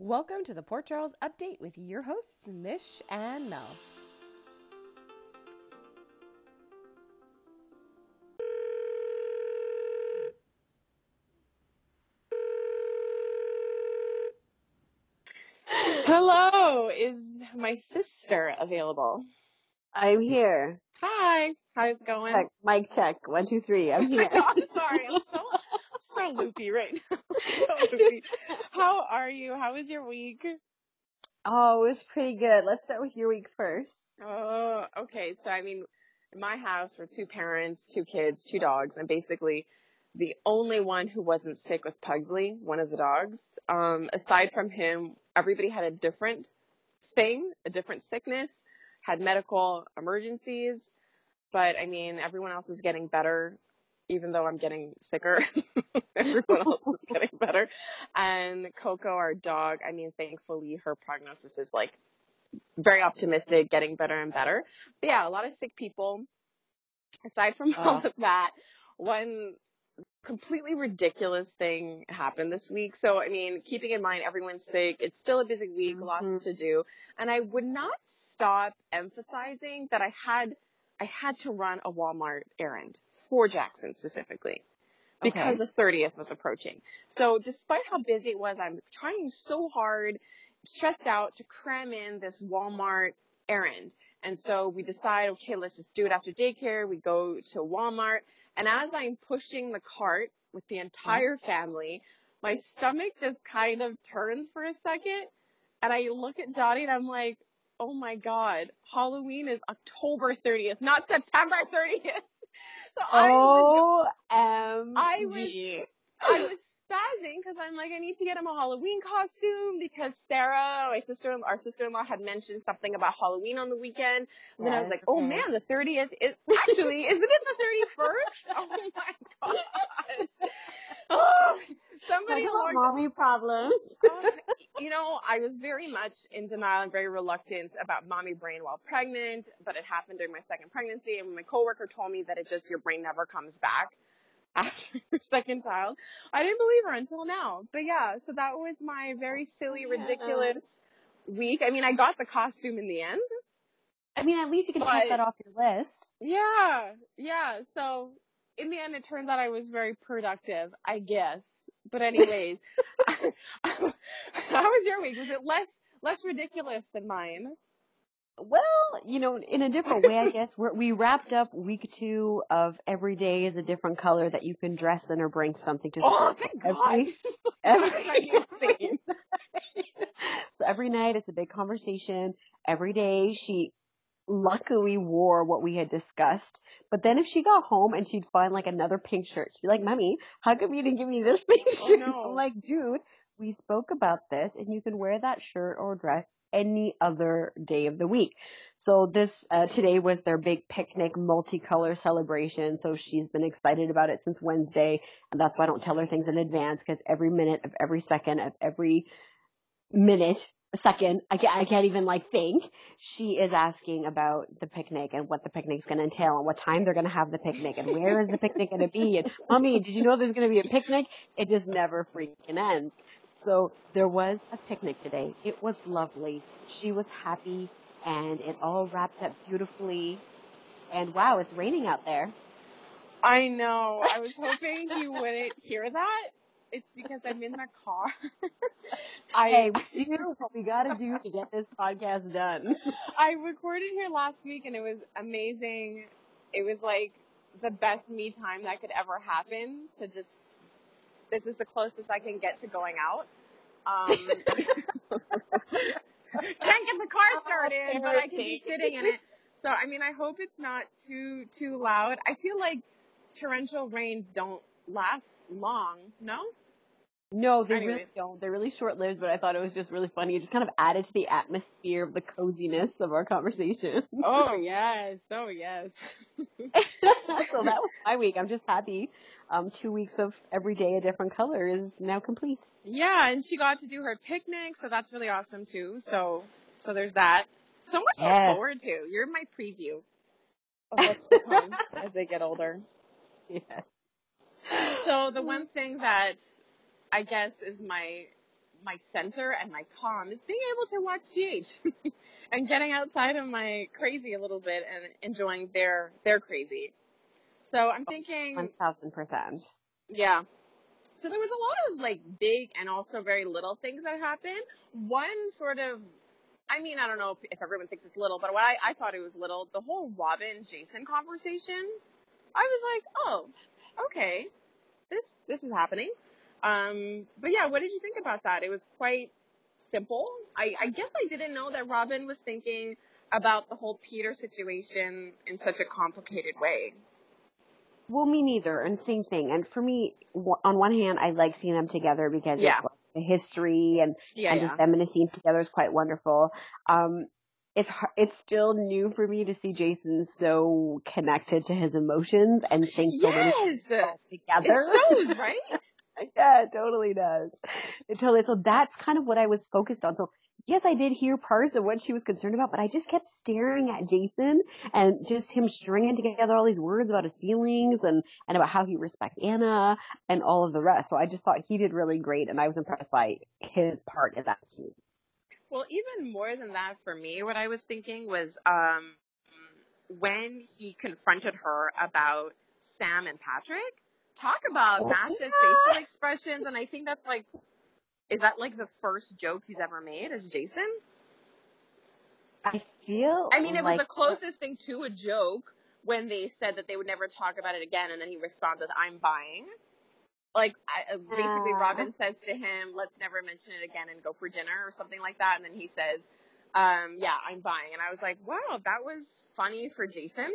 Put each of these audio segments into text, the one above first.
Welcome to the Port Charles Update with your hosts, Mish and Mel. Hello, is my sister available? I'm here. Hi, how's it going? Check, mic check. One, two, three. I'm here. I'm sorry, I'm so, I'm so loopy right now. so loopy. How are you? How was your week? oh, it was pretty good. Let's start with your week first. Oh, okay. So, I mean, in my house, we're two parents, two kids, two dogs, and basically the only one who wasn't sick was Pugsley, one of the dogs. Um, aside from him, everybody had a different thing, a different sickness, had medical emergencies. But I mean, everyone else is getting better, even though I'm getting sicker. everyone else is getting better. And Coco, our dog, I mean, thankfully her prognosis is like very optimistic, getting better and better. But yeah, a lot of sick people. Aside from all of that, one completely ridiculous thing happened this week. So, I mean, keeping in mind everyone's sick, it's still a busy week, lots Mhm. to do. And I would not stop emphasizing that I had, I had to run a Walmart errand for Jackson specifically because Okay. the 30th was approaching. So despite how busy it was, I'm trying so hard, stressed out to cram in this Walmart errand. And so we decide, okay, let's just do it after daycare. We go to Walmart. And as I'm pushing the cart with the entire family, my stomach just kind of turns for a second. And I look at Johnny and I'm like, oh my God, Halloween is October 30th, not September 30th. So I was O M I was. I was spazzing because I'm like, I need to get him a Halloween costume because Sarah, my sister, our sister-in-law, had mentioned something about Halloween on the weekend. And then I was Yes, like, oh okay. man, the 30th is actually, isn't it the 31st? Oh my god. Oh, somebody Talk mommy problems. um, you know, I was very much in denial and very reluctant about mommy brain while pregnant, but it happened during my second pregnancy. And my coworker told me that it just your brain never comes back after your second child, I didn't believe her until now. But yeah, so that was my very silly, Yeah. ridiculous week. I mean, I got the costume in the end. I mean, at least you can But- check that off your list. Yeah, yeah. So in the end, it turns out I was very productive, I guess. But anyways, how was your week? Was it less less ridiculous than mine? Well, you know, in a different way, I guess. We're, we wrapped up week two of every day is a different color that you can dress in or bring something to Oh, school. So thank God! every, Every every, so every night it's a big conversation. Every day she luckily wore what we had discussed. But then if she got home and she'd find like another pink shirt, she'd be like, Mommy, how come you didn't give me this pink Oh, shirt? no. I'm like, dude, we spoke about this and you can wear that shirt or dress any other day of the week. So this, uh, today was their big picnic multicolor celebration. So she's been excited about it since Wednesday. And that's why I don't tell her things in advance because every minute of every second of every minute, second, I can't, I can't even like think. She is asking about the picnic and what the picnic's going to entail and what time they're going to have the picnic and where is the picnic going to be. And mommy, did you know there's going to be a picnic? It just never freaking ends. So there was a picnic today. It was lovely. She was happy and it all wrapped up beautifully. And wow, it's raining out there. I know. I was hoping you wouldn't hear that. It's because I'm in the car. Hey, I we do what we gotta do to get this podcast done. I recorded here last week and it was amazing. It was like the best me time that could ever happen to just, this is the closest I can get to going out. Um, can't get the car started, but I can be sitting in it. So, I mean, I hope it's not too, too loud. I feel like torrential rains don't last long, no? No, they really don't. They're really short lived, but I thought it was just really funny. It just kind of added to the atmosphere of the coziness of our conversation. Oh, yes. Oh, yes. so that was my week. I'm just happy. Um, two weeks of every day a different color is now complete. Yeah, and she got to do her picnic, so that's really awesome too. So, so there's that. So much to look forward to. You're my preview of what's to come as they get older. Yeah. So the one thing that I guess is my my center and my calm is being able to watch GH and getting outside of my crazy a little bit and enjoying their their crazy. So I'm thinking One thousand percent. yeah. So there was a lot of like big and also very little things that happened. One sort of I mean, I don't know if, if everyone thinks it's little, but what I, I thought it was little, the whole Robin Jason conversation, I was like, oh, okay, this this is happening. Um, but yeah, what did you think about that? It was quite simple. I, I guess I didn't know that Robin was thinking about the whole Peter situation in such a complicated way. Well, me neither. And same thing. And for me, on one hand, I like seeing them together because Yeah. like the history and, Yeah, and yeah. just them in a scene together is quite wonderful. Um, it's it's still new for me to see Jason so connected to his emotions and think so many together. it shows, right? yeah, it totally does. It totally. So that's kind of what I was focused on. So yes, I did hear parts of what she was concerned about, but I just kept staring at Jason and just him stringing together all these words about his feelings and, and about how he respects Anna and all of the rest. So I just thought he did really great and I was impressed by his part in that scene. Well, even more than that, for me, what I was thinking was um, when he confronted her about Sam and Patrick. Talk about Oh, massive facial expressions, and I think that's like, is that like the first joke he's ever made as Jason? I feel I mean, it was the closest thing to a joke when they said that they would never talk about it again, and then he responds with, "I'm buying." Like I, uh, basically, Ah. Robin says to him, "Let's never mention it again and go for dinner" or something like that, and then he says, um, "Yeah, I'm buying." And I was like, "Wow, that was funny for Jason."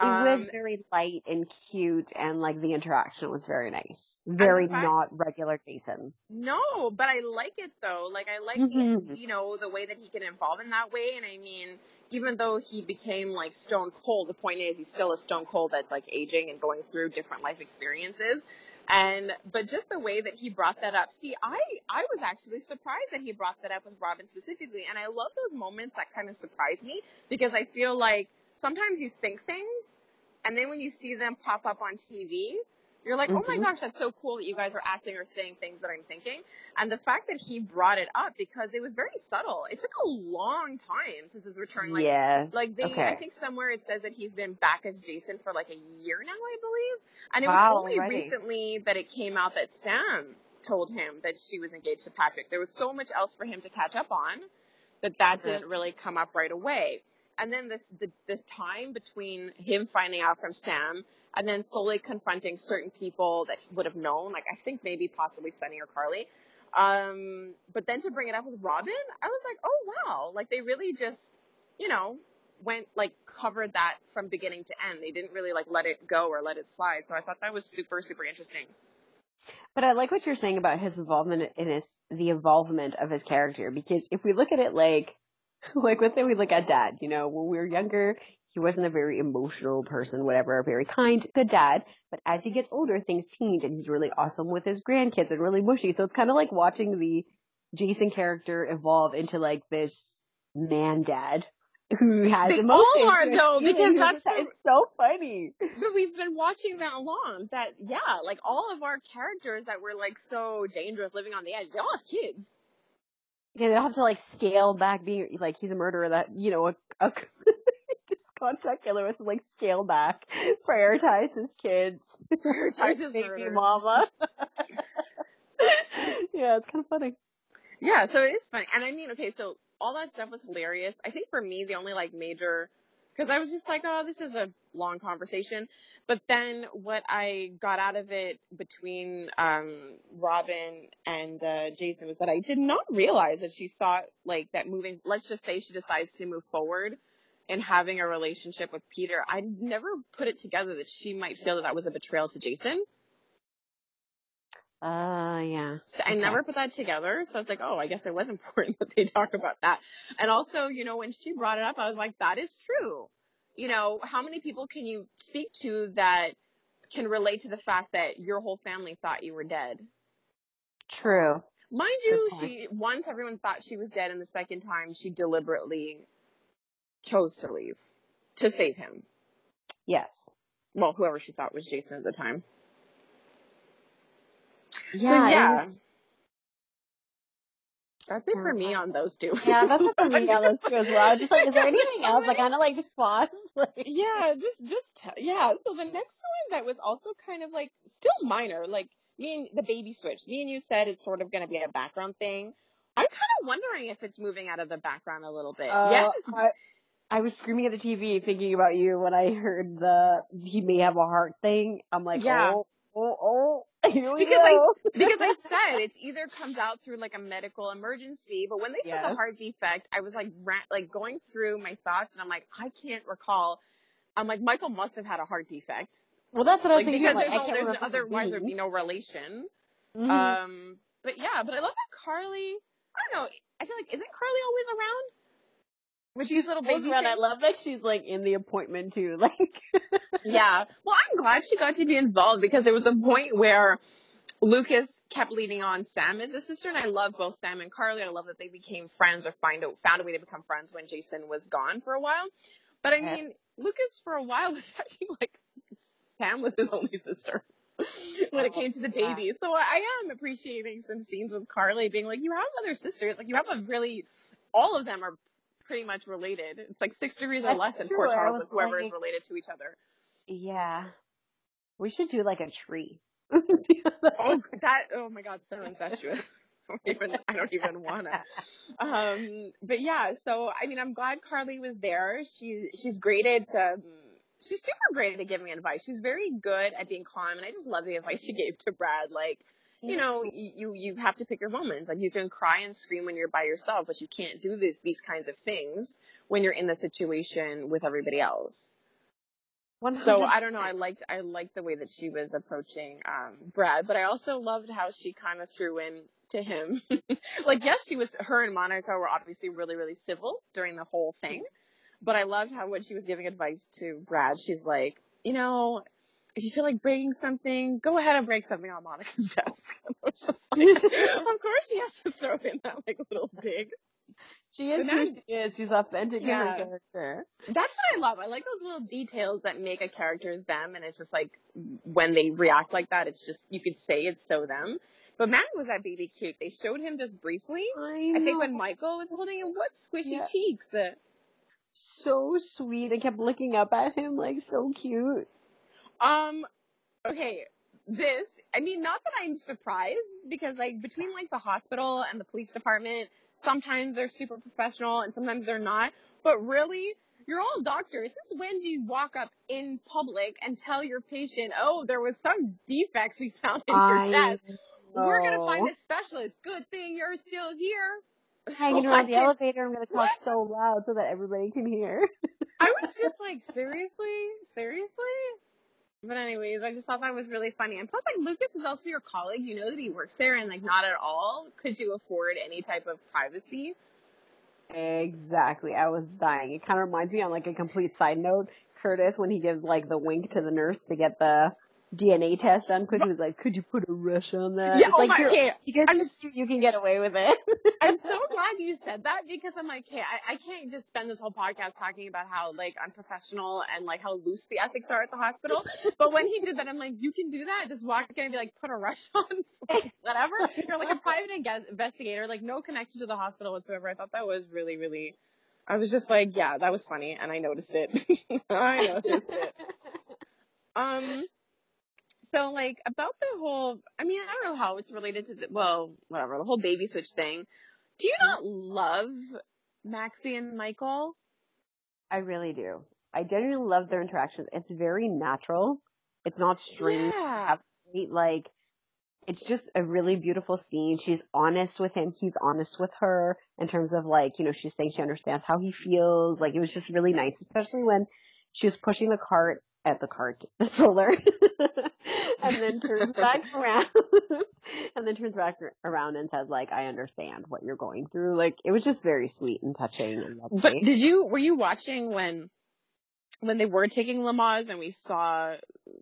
It was Um, very light and cute and like the interaction was very nice. Very not regular Jason. No, but I like it though. Like I like Mhm. you know the way that he can involve in that way. And I mean, even though he became like stone cold, the point is he's still a stone cold that's like aging and going through different life experiences. And but just the way that he brought that up. See, I I was actually surprised that he brought that up with Robin specifically, and I love those moments that kind of surprise me because I feel like sometimes you think things, and then when you see them pop up on TV, you're like, oh my Mhm. gosh, that's so cool that you guys are acting or saying things that I'm thinking. And the fact that he brought it up because it was very subtle. It took a long time since his return. Like, yeah. like they, Okay. I think somewhere it says that he's been back as Jason for like a year now, I believe. And it Wow, was only already. recently that it came out that Sam told him that she was engaged to Patrick. There was so much else for him to catch up on that that Sure. didn't really come up right away. And then this the, this time between him finding out from Sam and then slowly confronting certain people that he would have known, like I think maybe possibly Sonny or Carly. Um, but then to bring it up with Robin, I was like, oh wow, like they really just, you know, went like covered that from beginning to end. They didn't really like let it go or let it slide. So I thought that was super super interesting. But I like what you're saying about his involvement in his the involvement of his character because if we look at it like like let's say we look at dad, you know, when we were younger, he wasn't a very emotional person, whatever, a very kind, good dad. But as he gets older, things change and he's really awesome with his grandkids and really mushy. So it's kind of like watching the Jason character evolve into like this man dad who has They emotions. all are, though, because that's the- it's so funny. But we've been watching that long that yeah, like all of our characters that were like so dangerous, living on the edge, they all have kids. Yeah, they'll have to like scale back being like he's a murderer that you know a, a just contact killer with like scale back, prioritize his kids, Prioritize his baby murders. mama. yeah, it's kind of funny. Yeah, so it is funny. And I mean, okay, so all that stuff was hilarious. I think for me, the only like major, because I was just like, oh, this is a long conversation. But then what I got out of it between um, Robin and uh, Jason was that I did not realize that she thought like that moving, let's just say she decides to move forward in having a relationship with Peter. I never put it together that she might feel that that was a betrayal to Jason. Uh, yeah. So I never put that together. So I was like, oh, I guess it was important that they talk about that. And also, you know, when she brought it up, I was like, that is true. You know, how many people can you speak to that can relate to the fact that your whole family thought you were dead? True. Mind you, she once everyone thought she was dead, and the second time she deliberately chose to leave to save him. Yes. Well, whoever she thought was Jason at the time. Yeah. it yeah. was- That's it for me on those two. Yeah, that's it for me on those two as well. Just like, is there anything else? I kind of like just pause. Like, yeah, just just yeah. So the next one that was also kind of like still minor, like me and the baby switch. Me and you said it's sort of going to be a background thing. I'm kind of wondering if it's moving out of the background a little bit. uh, yes, I, I was screaming at the TV thinking about you when I heard the he may have a heart thing. I'm like, Yeah. oh, oh, oh, here we because I because I said it's either comes out through like a medical emergency, but when they said the heart defect, I was like like going through my thoughts, and I'm like, I can't recall. I'm like, Michael must have had a heart defect, well, that's what I was like thinking. because like, there's, I no, there's remember otherwise there'd be no relation. Mhm. Um, but yeah, but I love that Carly. I don't know. I feel like isn't Carly always around with these little Goes baby around. I love that she's like in the appointment too. Like, Yeah. Well, I'm glad she got to be involved because there was a point where Lucas kept leading on Sam as a sister, and I love both Sam and Carly. I love that they became friends or find out, found a way to become friends when Jason was gone for a while. But I Yeah. mean, Lucas for a while was acting like Sam was his only sister when it came to the yeah. baby. So I am appreciating some scenes with Carly being like, you have other sisters. Like you have a really, all of them are pretty much related. It's like six degrees or That's less in true. Port Charles with whoever is related to each other. yeah, we should do like a tree. Oh, that, oh my god, so incestuous. I don't even, I don't even wanna. Um, but yeah, so, I mean, I'm glad Carly was there. She, she's great at, um, she's super great at giving advice. She's very good at being calm, and I just love the advice she gave to Brad. Like, you know, you, you, have to pick your moments. Like, you can cry and scream when you're by yourself, but you can't do this, these kinds of things when you're in the situation with everybody else. So I don't know. I liked I liked the way that she was approaching um, Brad, but I also loved how she kind of threw in to him. like, yes, she was. Her and Monica were obviously really really civil during the whole thing, but I loved how when she was giving advice to Brad, she's like, you know. If you feel like breaking something, go ahead and break something on Monica's desk. And I was just like, of course she has to throw in that like little dig. she is who she is. She's authentic in Yeah. her character. That's what I love. I like those little details that make a character them, and it's just like when they react like that, it's just you could say it's so them. But Matt was that baby cute. They showed him just briefly. I, I think when Michael was holding him, what squishy Yeah. cheeks. So sweet. I kept looking up at him like so cute. Um, okay, this, I mean, not that I'm surprised because like between like the hospital and the police department, sometimes they're super professional and sometimes they're not. But really, you're all doctors. Since when do you walk up in public and tell your patient, oh, there was some defects we found in your chest. We're gonna find a specialist. Good thing you're still here. hanging So around the elevator. I'm gonna talk so loud so that everybody can hear. I was just like, seriously? Seriously? But anyways, I just thought that was really funny. And plus, like, Lucas is also your colleague. You know that he works there and, like, not at all could you afford any type of privacy. Exactly. I was dying. It kind of reminds me on like a complete side note, Curtis when he gives like the wink to the nurse to get the DNA test done because he was like, "Could you put a rush on that?" yeah, It's oh like my, okay. because I'm you can get away with it. I'm so glad you said that because I'm like, okay, I, I can't just spend this whole podcast talking about how, like, unprofessional and, like, how loose the ethics are at the hospital. But when he did that, I'm like, you can do that? Just walk in and be like, put a rush on, whatever. You're like a private investigator, like, no connection to the hospital whatsoever. I thought that was really, really, I was just like, yeah, that was funny. And I noticed it. I noticed it. Um, so like about the whole, I mean, I don't know how it's related to the, well, whatever, the whole baby switch thing. Do you not love Maxie and Michael? I really do. I genuinely love their interactions. It's very natural. It's not strange. Yeah. Like, it's just a really beautiful scene. She's honest with him. He's honest with her in terms of like, you know, she's saying she understands how he feels. Like, it was just really nice, especially when she was pushing the cart at the cart, the stroller, and then turns back around, and then turns back around and says like, I understand what you're going through. Like, it was just very sweet and touching and. But did you, were you watching when, when they were taking Lamaze and we saw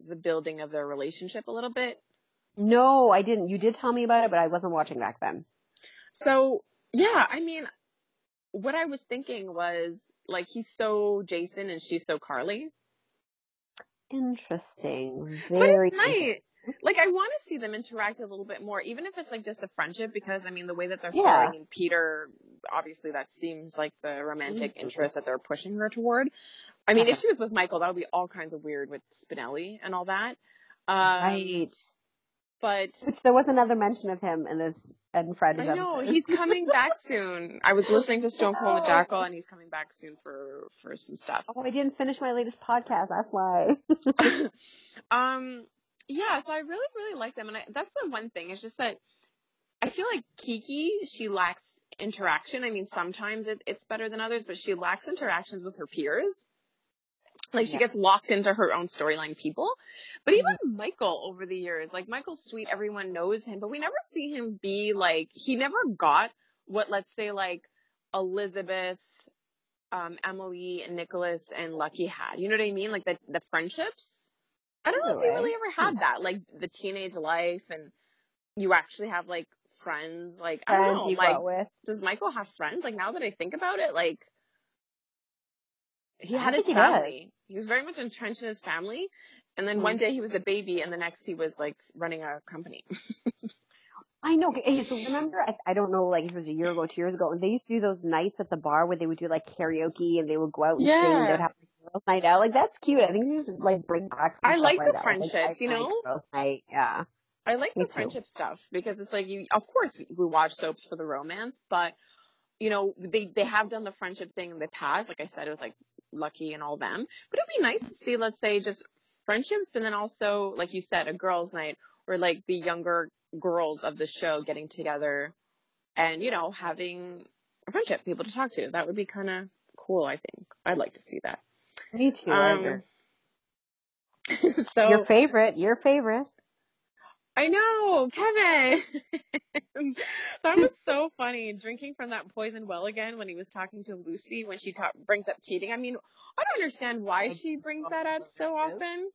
the building of their relationship a little bit? No, I didn't. You did tell me about it, but I wasn't watching back then. So yeah, I mean, what I was thinking was like he's so Jason and she's so Carly. Interesting. But Very it's nice. like I want to see them interact a little bit more, even if it's like just a friendship. Because I mean, the way that they're Yeah. starring Peter, obviously that seems like the romantic Mhm. interest that they're pushing her toward. I mean, if she was with Michael, that would be all kinds of weird with Spinelli and all that. Um, right. But Which there was another mention of him in this and Fred's I know episode. he's coming back soon. I was listening to Stone Cold and the Jackal, and he's coming back soon for for some stuff. Oh, I didn't finish my latest podcast. That's why. um, yeah, so I really, really like them, and I, that's the one thing. It's just that I feel like Kiki, she lacks interaction. I mean, sometimes it, it's better than others, but she lacks interactions with her peers. Like she Yeah. gets locked into her own storyline people. But even Michael over the years, like Michael's sweet, everyone knows him, but we never see him be like he never got what let's say like Elizabeth, um, Emily and Nicholas and Lucky had. You know what I mean? Like the the friendships. I don't know if he Really? ever had that. Like the teenage life and you actually have like friends. Like I don't know. you Like with. does Michael have friends? Like now that I think about it, like he had his he does. family. He was very much entrenched in his family. And then Mhm. one day he was a baby, and the next he was like running a company. I know. So remember, I, I don't know, like if it was a year ago, two years ago, and they used to do those nights at the bar where they would do like karaoke and they would go out and sing. Yeah. They'd have like, girls' night out. Like that's cute. I think they just like bring back. Some I stuff like like the that, friendships, you know? night. Yeah. I like Me the too. friendship stuff because it's like you. Of course, we watch soaps for the romance, but you know they they have done the friendship thing in the past. Like I said, it with like Lucky and all them. But it'd be nice to see, let's say, just friendships, but then also, like you said, a girls' night or like the younger girls of the show getting together and you know having a friendship, people to talk to. That would be kind of cool. I think I'd like to see that. Me too. Um, so your favorite. Your favorite. I know, Kevin. that was so funny. Drinking from that poisoned well again when he was talking to Lucy when she ta- brings up cheating. I mean, I don't understand why she brings that up so often.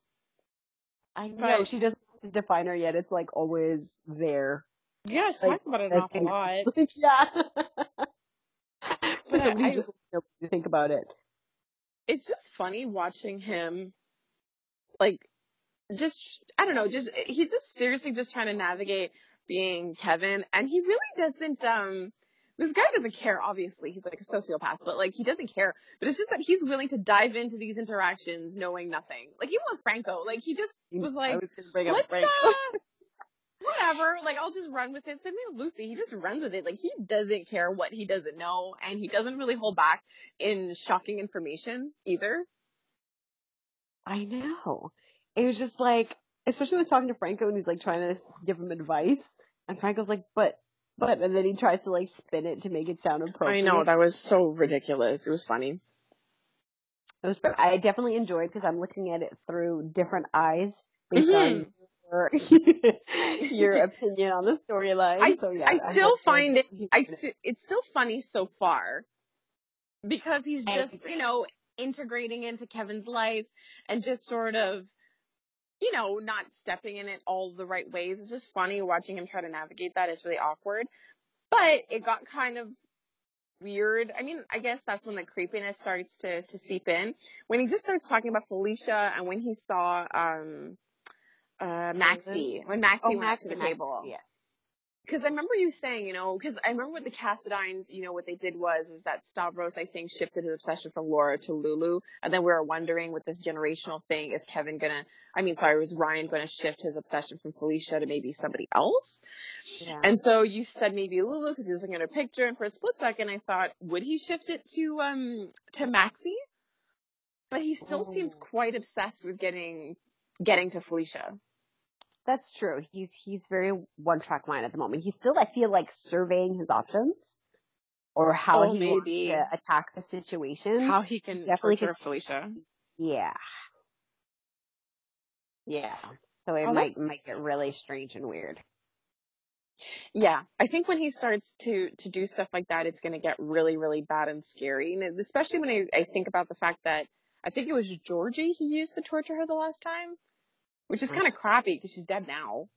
I know But- she doesn't have to define her yet. It's like always there. Yeah, she Like, talks about it an awful lot. yeah. But I- just wants to know what think about it. It's just funny watching him, like, just I don't know, just he's just seriously just trying to navigate being Kevin, and he really doesn't. um this guy doesn't care, obviously. He's like a sociopath, but like he doesn't care. But it's just that he's willing to dive into these interactions knowing nothing. Like even with Franco, like he just was like, was gonna bring up let's uh, whatever. Like I'll just run with it. Same thing with Lucy. He just runs with it. Like he doesn't care what he doesn't know, and he doesn't really hold back in shocking information either. I know. It was just like, especially when he was talking to Franco and he's like trying to give him advice, and Franco's like, but, but, and then he tries to like spin it to make it sound appropriate. I know that was so ridiculous. It was funny. It was, I definitely enjoyed because I'm looking at it through different eyes based on mm-hmm. your, opinion on the storyline. I, so, yeah, I still definitely find it. I st- it's still funny so far because he's just you know integrating into Kevin's life and just sort of you know not stepping in it all the right ways. It's just funny watching him try to navigate that. It's really awkward, but it got kind of weird. I mean, I guess that's when the creepiness starts to to seep in when he just starts talking about Felicia and when he saw um uh Maxie when Maxie Oh, went up to the Maxie, table. Because I remember you saying, you know, because I remember with the Cassadines, you know, what they did was is that Stavros, I think, shifted his obsession from Laura to Lulu, and then we were wondering with this generational thing, is Kevin gonna? I mean, sorry, was Ryan gonna shift his obsession from Felicia to maybe somebody else? yeah. And so you said maybe Lulu because he was looking at her picture, and for a split second, I thought, would he shift it to um to Maxie? But he still seems Oh. quite obsessed with getting getting to Felicia. That's true. He's he's very one track mind at the moment. He's still, I feel like, surveying his options or how Oh, he maybe. wants to attack the situation. How he can Definitely torture could- Felicia. Yeah, yeah. So it Oh, might that's- might get really strange and weird. Yeah, I think when he starts to to do stuff like that, it's going to get really, really bad and scary. And especially when I, I think about the fact that I think it was Georgie he used to torture her the last time, which is kind of crappy because she's dead now,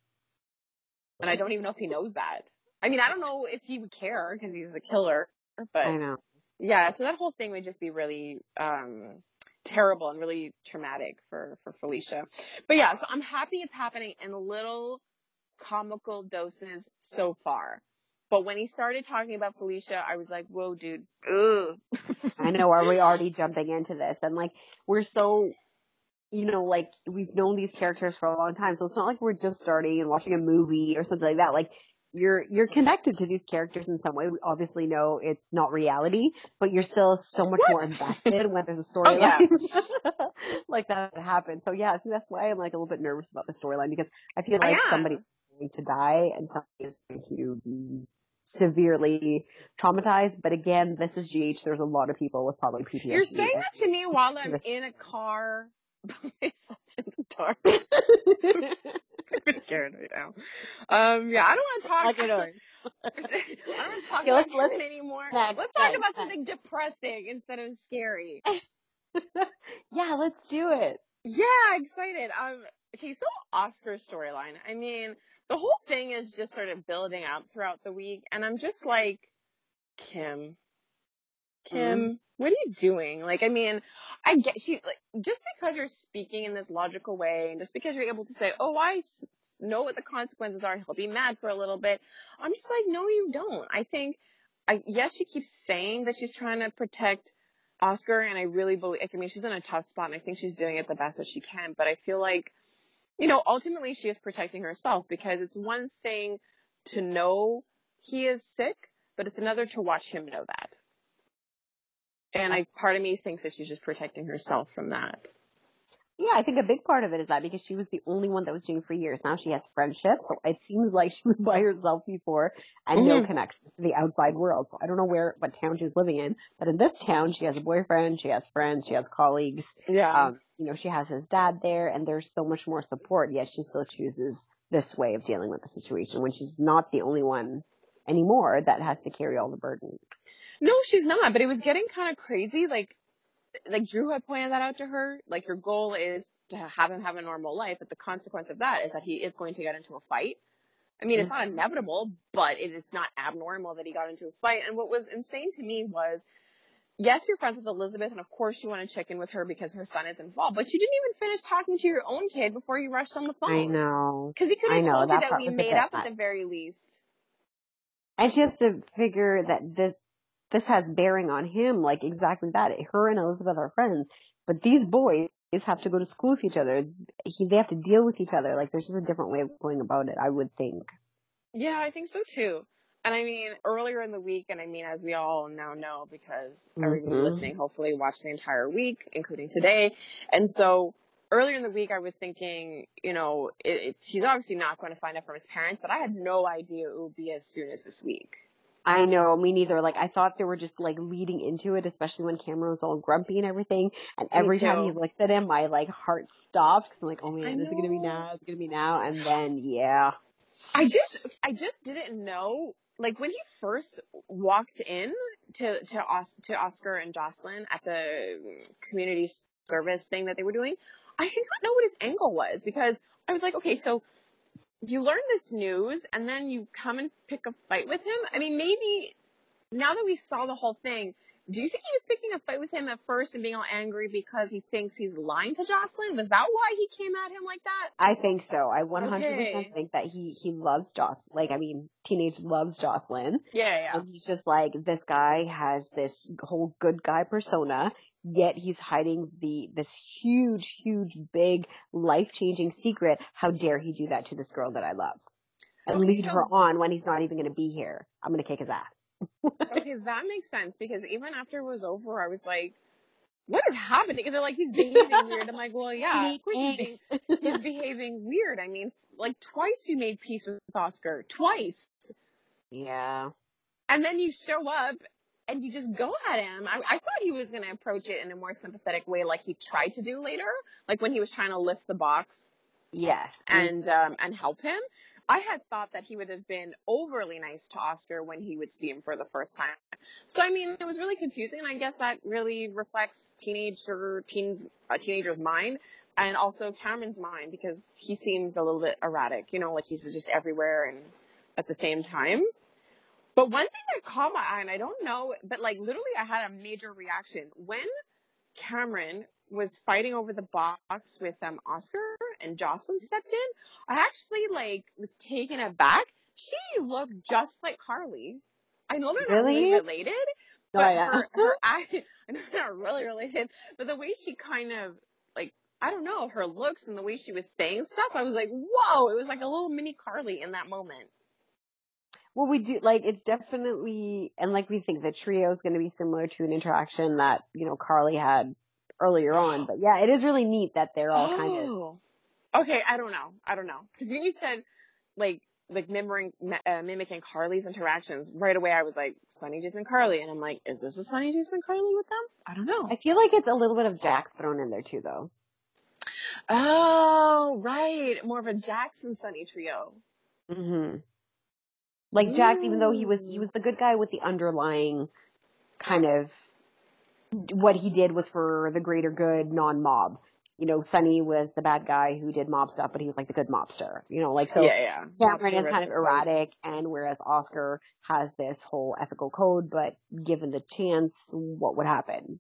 and I don't even know if he knows that. I mean, I don't know if he would care because he's a killer, but I know. yeah. So that whole thing would just be really um terrible and really traumatic for for Felicia. But yeah, so I'm happy it's happening in little comical doses so far. But when he started talking about Felicia, I was like, "Whoa, dude! Ugh." I know. Are we already jumping into this? And like, we're so, you know, like we've known these characters for a long time, so it's not like we're just starting and watching a movie or something like that. Like, you're you're connected to these characters in some way. We obviously know it's not reality, but you're still so much What? more invested when there's a Oh, storyline like that happen. So yeah, I think that's why I'm like a little bit nervous about the storyline because I feel like am. somebody is going to die and somebody is going to be severely traumatized. But again, this is GH. There's a lot of people with probably PTSD. You're saying that to me while I'm in a car by myself in the dark. I'm scared right now. Um, yeah, I don't want to talk. Like I don't want to talk Okay, about let's- let's- anymore. let's talk about something depressing instead of scary. yeah, let's do it. Yeah, excited. Um, okay, so Oscar's storyline. I mean, the whole thing is just sort of building up throughout the week, and I'm just like, Kim, Mm-hmm. Kim, what are you doing? Like, I mean, I get she like just because you're speaking in this logical way, and just because you're able to say, "Oh, I know what the consequences are," he'll be mad for a little bit. I'm just like, no, you don't. I think, I yes, she keeps saying that she's trying to protect Oscar, and I really believe. I mean, she's in a tough spot, and I think she's doing it the best that she can. But I feel like, you know, ultimately she is protecting herself because it's one thing to know he is sick, but it's another to watch him know that. And I, part of me thinks that she's just protecting herself from that. Yeah, I think a big part of it is that because she was the only one that was doing it for years. Now she has friendships, so it seems like she was by herself before and no Mhm. connections to the outside world. So I don't know where what town she's living in, but in this town she has a boyfriend, she has friends, she has colleagues. Yeah. Um, you know, she has his dad there, and there's so much more support. Yet she still chooses this way of dealing with the situation when she's not the only one anymore that has to carry all the burden. No, she's not, but it was getting kind of crazy. Like, like Drew had pointed that out to her. Like, your goal is to have him have a normal life, but the consequence of that is that he is going to get into a fight. I mean, it's mm. not inevitable, but it is not abnormal that he got into a fight. And what was insane to me was, yes, you're friends with Elizabeth, and of course you want to check in with her because her son is involved, but you didn't even finish talking to your own kid before you rushed on the phone. I know. Because he could have told you that that we made up at the very least. And she has to figure that this this has bearing on him, like exactly that. Her and Elizabeth are friends, but these boys have to go to school with each other. He, they have to deal with each other. Like there's just a different way of going about it. I would think. Yeah, I think so too. And I mean, earlier in the week, and I mean, as we all now know, because everybody Mhm. listening hopefully watched the entire week, including today. And so earlier in the week, I was thinking, you know, it, it's, he's obviously not going to find out from his parents, but I had no idea it would be as soon as this week. I know, me neither. Like I thought they were just like leading into it, especially when Cameron was all grumpy and everything. And every time he looked at him, my like heart stopped because I'm like, oh man, is it gonna be now? Is it gonna be now? And then yeah, I just, I just didn't know. Like when he first walked in to to Os- to Oscar and Josslyn at the community service thing that they were doing, I did not know what his angle was because I was like, okay, so you learn this news and then you come and pick a fight with him. I mean, maybe now that we saw the whole thing, do you think he was picking a fight with him at first and being all angry because he thinks he's lying to Josslyn? Was that why he came at him like that? I think so. I 100% Okay. think that he he loves Josslyn. Like I mean, teenage loves Josslyn. Yeah, yeah. And he's just like, this guy has this whole good guy persona, yet he's hiding the, this huge, huge, big, life-changing secret. How dare he do that to this girl that I love? And Okay, lead so- her on when he's not even gonna be here. I'm gonna kick his ass. okay, that makes sense because even after it was over, I was like, what is happening? And they're like, he's behaving weird. I'm like, well, yeah, of he's, being, he's behaving weird. I mean, like twice you made peace with Oscar. Twice. yeah. And then you show up and you just go at him. I, I thought he was going to approach it in a more sympathetic way like he tried to do later. Like when he was trying to lift the box Yes. and um, and help him. I had thought that he would have been overly nice to Oscar when he would see him for the first time. So I mean, it was really confusing, and I guess that really reflects teenager teens a teenager's mind, and also Cameron's mind because he seems a little bit erratic. You know, like he's just everywhere and at the same time. But one thing that caught my eye, and I don't know, but like literally, I had a major reaction when Cameron was fighting over the box with um Oscar and Josslyn stepped in, I actually like was taken aback. She looked just like Carly. I know they're not really Really? related, Oh, but yeah. her, her I, I know they're not really related, but the way she kind of like I don't know her looks and the way she was saying stuff, I was like, whoa! It was like a little mini Carly in that moment. Well, we do like it's definitely, and like we think the trio is going to be similar to an interaction that you know Carly had earlier on. But yeah, it is really neat that they're all kind of Oh. Okay, I don't know. I don't know because when you said like like mimicking uh, mimicking Carly's interactions right away, I was like Sonny Jason Carly, and I'm like, is this a Sonny Jason Carly with them? I don't know. I feel like it's a little bit of Jax thrown in there too, though. Oh, right, more of a Jackson Sonny trio. hmm Like Jax, even though he was he was the good guy with the underlying kind of what he did was for the greater good, non-mob. You know, Sonny was the bad guy who did mob stuff, but he was like the good mobster. You know, like so. yeah, yeah. Cameron Mobster is kind of erratic, and whereas Oscar has this whole ethical code, but given the chance, what would happen?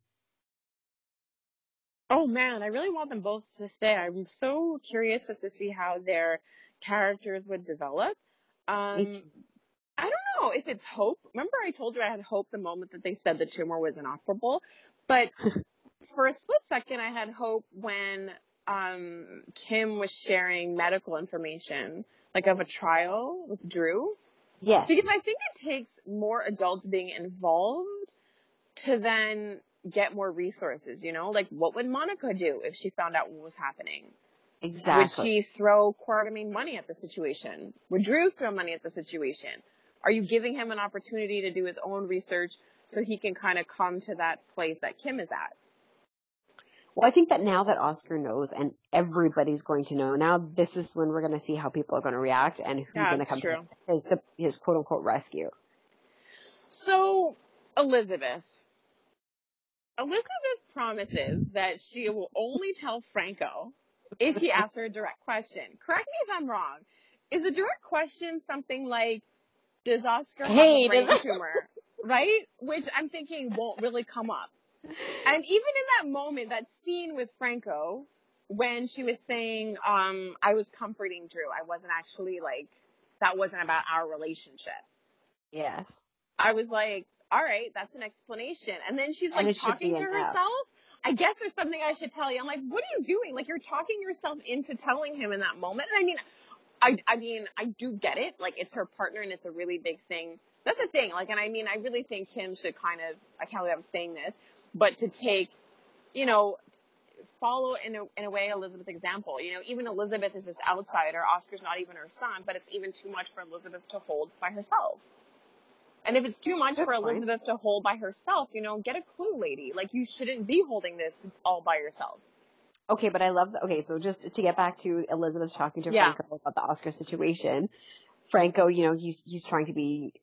Oh man, I really want them both to stay. I'm so curious as to see how their characters would develop. Um, Me too. I don't know if it's hope. Remember, I told you I had hope the moment that they said the tumor was inoperable, but for a split second, I had hope when um, Kim was sharing medical information, like of a trial with Drew, Yes. because I think it takes more adults being involved to then get more resources. You know, like what would Monica do if she found out what was happening? Exactly. Would she throw Quartermaine money at the situation? Would Drew throw money at the situation? Are you giving him an opportunity to do his own research so he can kind of come to that place that Kim is at? Well, I think that now that Oscar knows and everybody's going to know, now this is when we're going to see how people are going to react and who's Yeah, going to come true. to his, his quote unquote rescue. So, Elizabeth. Elizabeth promises that she will only tell Franco if he asks her a direct question. Correct me if I'm wrong. Is a direct question something like, does Oscar have Hey, a brain does- tumor? Right? Which I'm thinking won't really come up. And even in that moment, that scene with Franco, when she was saying, um, I was comforting Drew, I wasn't actually like, that wasn't about our relationship. Yes. I was like, all right, that's an explanation. And then she's like talking to herself. I guess there's something I should tell you. I'm like, what are you doing? Like you're talking yourself into telling him in that moment. And I mean, I, I mean, I do get it. Like it's her partner and it's a really big thing. That's the thing. Like, and I mean, I really think Kim should kind of, I can't believe I'm saying this, but to take, you know, follow in a, in a way Elizabeth's example. You know, even Elizabeth is this outsider. Oscar's not even her son, but it's even too much for Elizabeth to hold by herself. And if it's too much for. Elizabeth to hold by herself, you know, get a clue, lady. Like you shouldn't be holding this all by yourself. Okay, but I love that. Okay, so just to get back to Elizabeth talking to Yeah. Franco about the Oscar situation, Franco, you know, he's he's trying to be.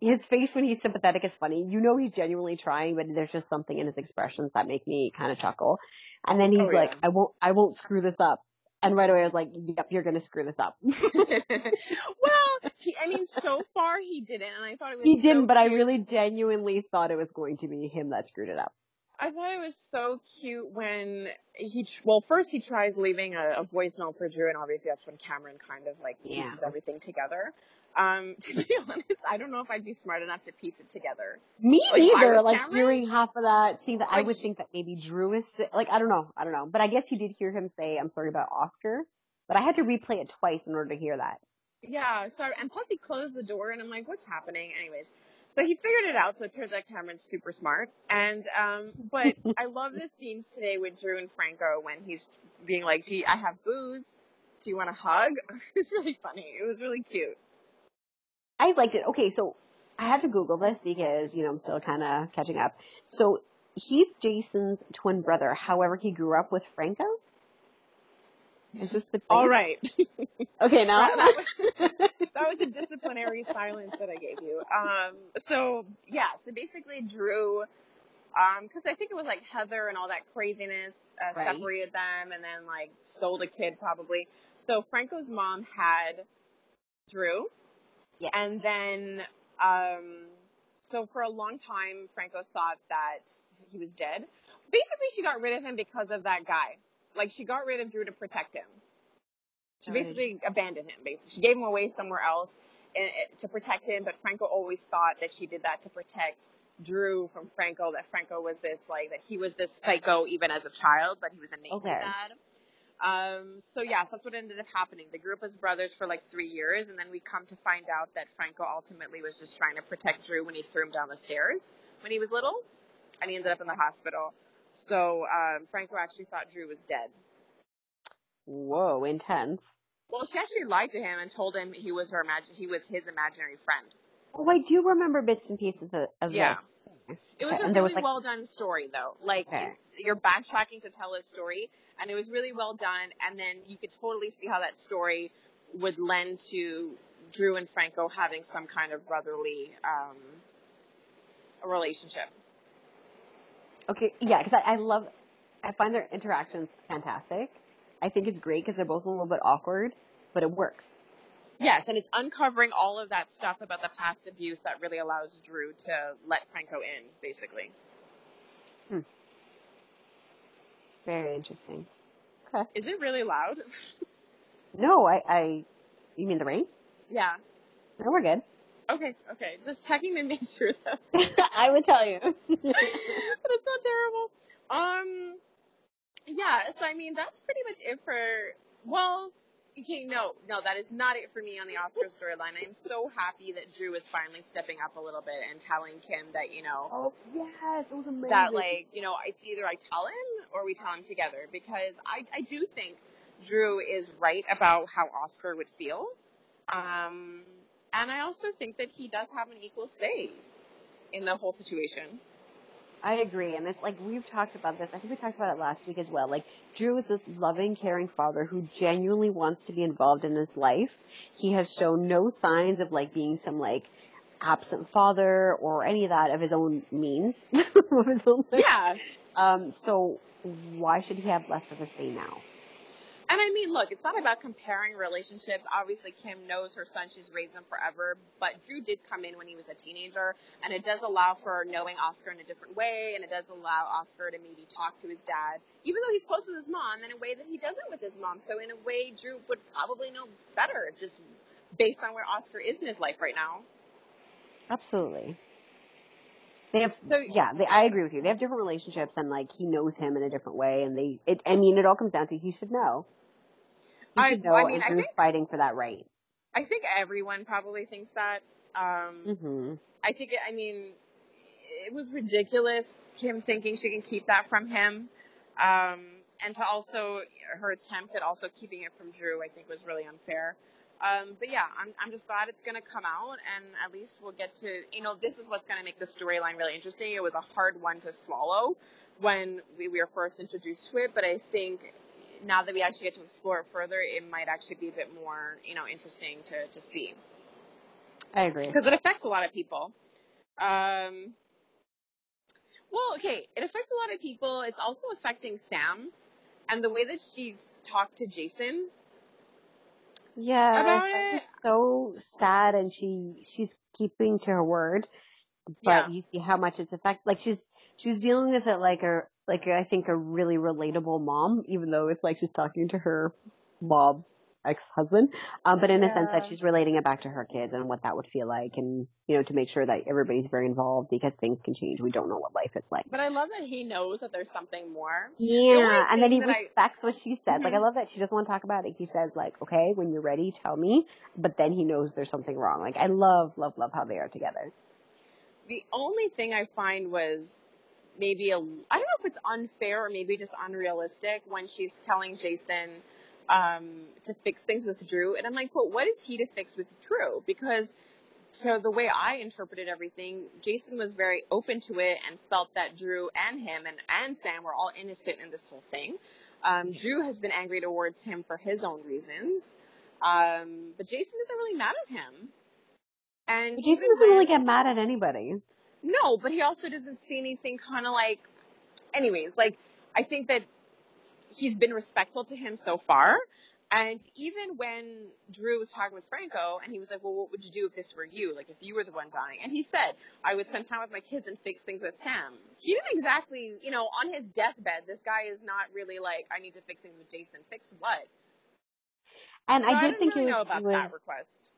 His face when he's sympathetic is funny. You know he's genuinely trying, but there's just something in his expressions that make me kind of chuckle. And then he's Oh, like, yeah. "I won't, I won't screw this up." And right away I was like, "Yep, you're gonna screw this up." well, he, I mean, so far he didn't, and I thought it was he so didn't, but I really genuinely thought it was going to be him that screwed it up. I thought it was so cute when he, well, first he tries leaving a, a voice note for Drew, and obviously that's when Cameron kind of like pieces Yeah. everything together. Um, to be honest, I don't know if I'd be smart enough to piece it together. Me Like, if neither. Like Cameron? hearing half of that, seeing that, I would think that maybe Drew is like I don't know, I don't know. But I guess you did hear him say, "I'm sorry about Oscar," but I had to replay it twice in order to hear that. Yeah, so, and plus he closed the door, and I'm like, what's happening? Anyways, so he figured it out, so it turns out Cameron's super smart. And, um, but I love the scenes today with Drew and Franco when he's being like, do you, I have booze? Do you want a hug? it's really funny. It was really cute. I liked it. Okay, so I had to Google this because you know I'm still kind of catching up. So he's Jason's twin brother. However, he grew up with Franco. Is this the All thing? Okay, now That, that was, that was a disciplinary silence that I gave you. Um, so yeah, so basically Drew, um, cause I think it was like Heather and all that craziness, uh, Right. separated them and then like sold a kid probably. So Franco's mom had Drew yes. and then, um, so for a long time, Franco thought that he was dead. Basically, she got rid of him because of that guy. Like she got rid of Drew to protect him. She basically abandoned him. Basically, she gave him away somewhere else eh, eh, to protect him. But Franco always thought that she did that to protect Drew from Franco. That Franco was this like that he was this psycho even as a child. That he was innately Okay. bad. Um, so yes, that's what ended up happening. They grew up as brothers for like three years, and then we come to find out that Franco ultimately was just trying to protect Drew when he threw him down the stairs when he was little, and he ended up in the hospital. So um, Franco actually thought Drew was dead. Whoa, intense. Well, she actually lied to him and told him he was her imagine he was his imaginary friend. Oh, I do remember bits and pieces of, of Yeah. this. It was Okay, a there was, really like- well done story, though. Like Okay. you're backtracking to tell a story, and it was really well done. And then you could totally see how that story would lend to Drew and Franco having some kind of brotherly um, relationship. Okay, yeah, because I, I love, I find their interactions fantastic. I think it's great because they're both a little bit awkward, but it works. Yes, and it's uncovering all of that stuff about the past abuse that really allows Drew to let Franco in, basically. Hmm. Very interesting. Okay. Is it really loud? No, I, I, you mean the rain? yeah. No, we're good. Okay, okay. Just checking to make sure that I would tell you. but it's not terrible. Um, yeah. So I mean, that's pretty much it for. Well, okay, no, no, that is not it for me on the Oscar storyline. I'm so happy that Drew is finally stepping up a little bit and telling Kim that you know oh, yes, it was amazing. that like you know it's either I tell him or we tell him together because I I do think Drew is right about how Oscar would feel. Um, and I also think that he does have an equal say in the whole situation. I agree, and it's like we've talked about this. I think we talked about it last week as well. Like Drew is this loving, caring father who genuinely wants to be involved in his life. He has shown no signs of like being some like absent father or any of that of his own means. of his own Yeah. Um. So why should he have less of a say now? And I mean, look, it's not about comparing relationships. Obviously, Kim knows her son. She's raised him forever. But Drew did come in when he was a teenager. And it does allow for knowing Oscar in a different way. And it does allow Oscar to maybe talk to his dad, even though he's close with his mom, in a way that he doesn't with his mom. So in a way, Drew would probably know better just based on where Oscar is in his life right now. Absolutely. They have, So- yeah, they, I agree with you. They have different relationships, and like he knows him in a different way, and they. It, I mean, it all comes down to he should know. I- know, I mean, I think- fighting for that right. I think everyone probably thinks that. Um, hmm I think, I mean, it was ridiculous, Kim thinking she can keep that from him. Um, and to also, her attempt at also keeping it from Drew, I think was really unfair. Um, but yeah, I'm, I'm just glad it's going to come out and at least we'll get to, you know, this is what's going to make the storyline really interesting. It was a hard one to swallow when we, we were first introduced to it, but I think now that we actually get to explore it further, it might actually be a bit more, you know, interesting to, to see I agree. because it affects a lot of people. Um, well, okay, it affects a lot of people. It's also affecting Sam, and the way that she's talked to Jason. Yeah, About it. so sad, and she she's keeping to her word, but Yeah. you see how much it's affect. Like she's she's dealing with it like a like I think a really relatable mom, even though it's like she's talking to her mom ex husband, um, but in a sense that she's relating it back to her kids and what that would feel like, and you know to make sure that everybody's very involved because things can change. We don't know what life is like. But I love that he knows that there's something more. Yeah, and then he that I- respects what she said. Like I Mhm. love that she doesn't want to talk about it. He says like, "Okay, when you're ready, tell me." But then he knows there's something wrong. Like I love, love, love how they are together. The only thing I find was maybe a I don't know if it's unfair or maybe just unrealistic when she's telling Jason um, to fix things with Drew, and I'm like, but what is he to fix with Drew? Because so the way I interpreted everything, Jason was very open to it and felt that Drew and him and, and Sam were all innocent in this whole thing. Um, Drew has been angry towards him for his own reasons. Um, but Jason isn't really mad at him. And Jason doesn't really get mad at anybody. No, but he also doesn't see anything kind of like. Anyways, like I think that he's been respectful to him so far, And even when Drew was talking with Franco and he was like, well, what would you do if this were you? Like if you were the one dying? And he said, I would spend time with my kids and fix things with Sam. He didn't exactly, you know, on his deathbed, this guy is not really like, I need to fix things with Jason. Fix what? And So I did don't think really it know was, about was that request.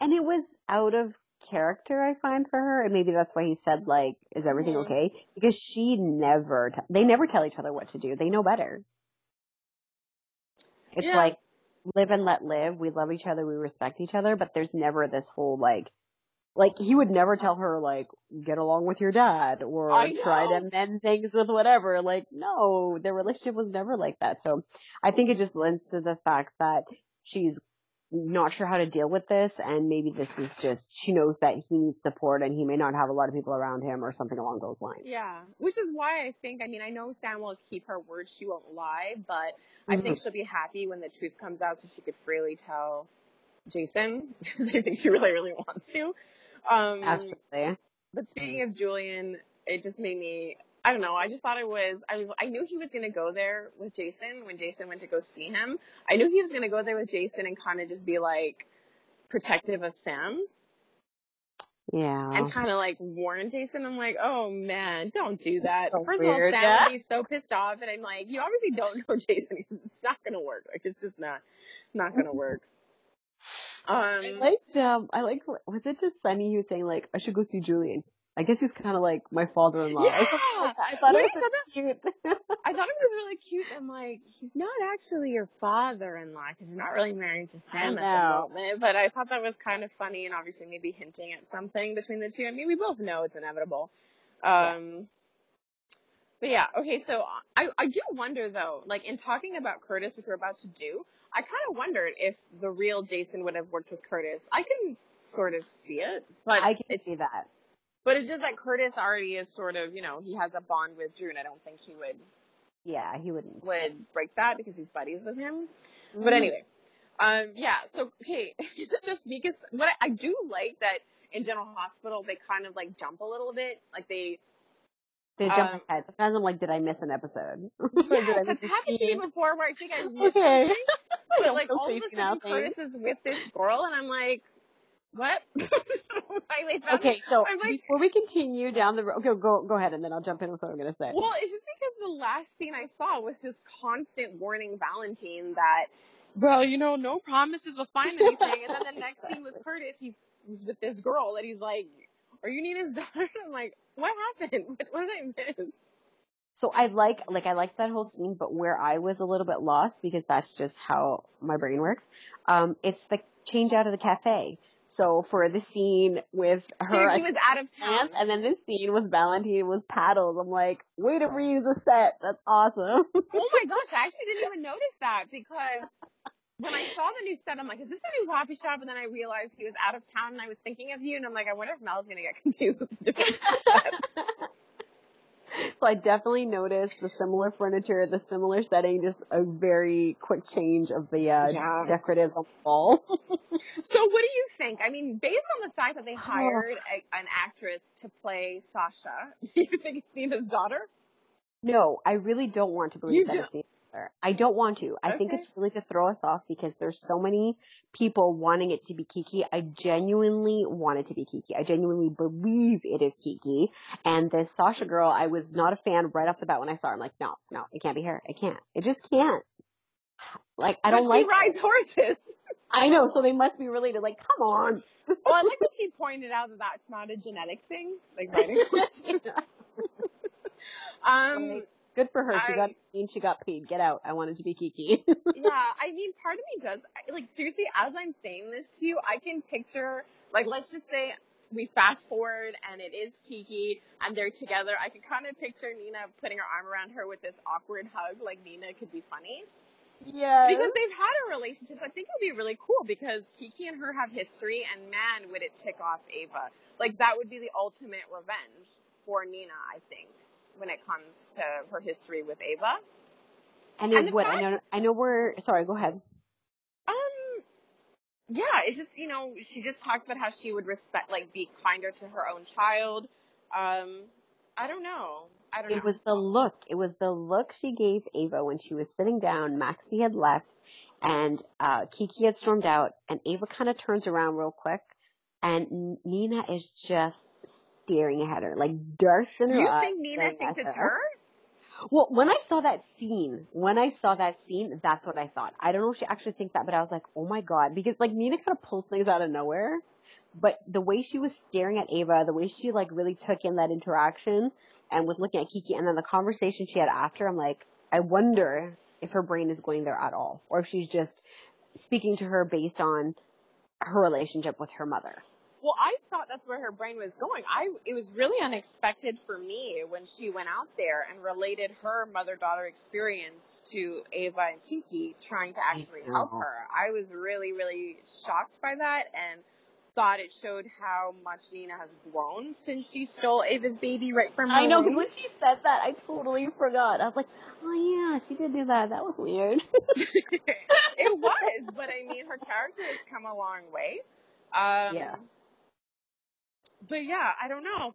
and it was out of character I find for her, and maybe that's why he said like, "Is everything Mhm. okay?" Because she never, t- they never tell each other what to do. They know better. It's Yeah. like live and let live. We love each other. We respect each other, but there's never this whole like, like he would never tell her like, get along with your dad or I try know. to mend things with whatever. Like, no, their relationship was never like that. So I think it just lends to the fact that she's not sure how to deal with this and maybe this is just she knows that he needs support and he may not have a lot of people around him or something along those lines. Yeah, which is why I think, I mean, I know Sam will keep her word, she won't lie, but I Mm-hmm. think she'll be happy when the truth comes out so she could freely tell Jason, because I think she really, really wants to. Um, Absolutely. but speaking of Julian, it just made me, I don't know, I just thought it was, I, was, I knew he was going to go there with Jason when Jason went to go see him. I knew he was going to go there with Jason and kind of just be like protective of Sam Yeah. and kind of like warn Jason. I'm like, oh man, don't do that. So First of all, weird, Sam would be so pissed off, and I'm like, you obviously don't know Jason. It's not gonna work. Like, it's just not, not gonna work. Um, I liked um I liked was it just Sonny who was saying like I should go see Julian. I guess he's kind of like my father-in-law. Yeah! like. I thought When it he was so cute. I thought it was really cute. I'm like, he's not actually your father-in-law because you're not really married to Sam at the moment. But I thought that was kind of funny and obviously maybe hinting at something between the two. I mean, we both know it's inevitable. Um, Yes. But yeah, okay, so I, I do wonder though, like in talking about Curtis, which we're about to do, I kind of wondered if the real Jason would have worked with Curtis. I can sort of see it, but I can see that. But it's just that Curtis already is sort of, you know, he has a bond with Drew and I don't think he would, Yeah, he wouldn't. would break that because he's buddies with him. Mm-hmm. But anyway, um, yeah. So okay, is it just because what I, I do like that in General Hospital they kind of like jump a little bit, like they. They jump um, ahead. Sometimes I'm like, did I miss an episode? Or did I Yeah, that's happened to me before where I think I missed Okay. something, but like all of a sudden. Curtis is with this girl, and I'm like, what? like, they found- Okay, so like, before we continue down the road, okay, go go ahead, and then I'll jump in with what I'm gonna say. Well, it's just because the last scene I saw was his constant warning Valentine that, well, you know, no promises will find anything. and then the next scene with Curtis, he was with this girl that he's like, are you Nina's daughter? I'm like, what happened? What, what did I miss? So I like like I like that whole scene, but where I was a little bit lost because that's just how my brain works. Um, it's the change out of the cafe. So for the scene with her, Dude, he was out of town. and then this scene with Valentine was paddles. I'm like, way to reuse a set. That's awesome. Oh my gosh, I actually didn't even notice that because when I saw the new set, I'm like, is this a new coffee shop? And then I realized he was out of town and I was thinking of you and I'm like, I wonder if Mel's gonna get confused with the different set. so I definitely noticed the similar furniture, the similar setting, just a very quick change of the uh, Yeah. decoratives on the wall. So what do you think? I mean, based on the fact that they hired a, an actress to play Sasha, do you think it's Nina's daughter? No, I really don't want to believe You that do- it's the answer. I don't want to. I think it's really to throw us off because there's so many people wanting it to be Kiki. I genuinely want it to be Kiki. I genuinely believe it is Kiki. And this Sasha girl, I was not a fan right off the bat when I saw her. I'm like, no, no, it can't be her. It can't. It just can't. Like, I don't she like rides it. horses. I know, so they must be related. Like, come on. Well, I like that she pointed out that that's not a genetic thing, like riding horses. um, Right. Good for her. She I- got seen. She got paid. Get out. I wanted to be Kiki. yeah, I mean, part of me does, like, seriously, as I'm saying this to you, I can picture, like, let's just say we fast forward and it is Kiki and they're together. I can kind of picture Nina putting her arm around her with this awkward hug, like Nina could be funny. yeah. Because they've had a relationship, so I think it would be really cool because Kiki and her have history, and man, would it tick off Ava. Like, that would be the ultimate revenge for Nina, I think, when it comes to her history with Ava. And And the would. I know. I know. We're sorry. Go ahead. Um, yeah, it's just, you know, she just talks about how she would respect, like, be kinder to her own child. Um, I don't know. I don't know. It was the look. It was the look she gave Ava when she was sitting down. Maxie had left, and uh, Kiki had stormed out, and Ava kind of turns around real quick, and Nina is just staring at her, like darts in her You think Nina thinks it's her? Well, when I saw that scene, when I saw that scene, that's what I thought. I don't know if she actually thinks that, but I was like, oh my god, because like Nina kind of pulls things out of nowhere. But the way she was staring at Ava, the way she like really took in that interaction, and was looking at Kiki, and then the conversation she had after, I'm like, I wonder if her brain is going there at all, or if she's just speaking to her based on her relationship with her mother. Well, I thought that's where her brain was going. I it was really unexpected for me when she went out there and related her mother-daughter experience to Ava and Kiki trying to actually help her. I was really really shocked by that and thought it showed how much Nina has grown since she stole Ava's baby right from her. I know, because when she said that, I totally forgot. I was like, oh yeah, she did do that. That was weird. it was, but I mean, her character has come a long way. Um, yes. But yeah, I don't know.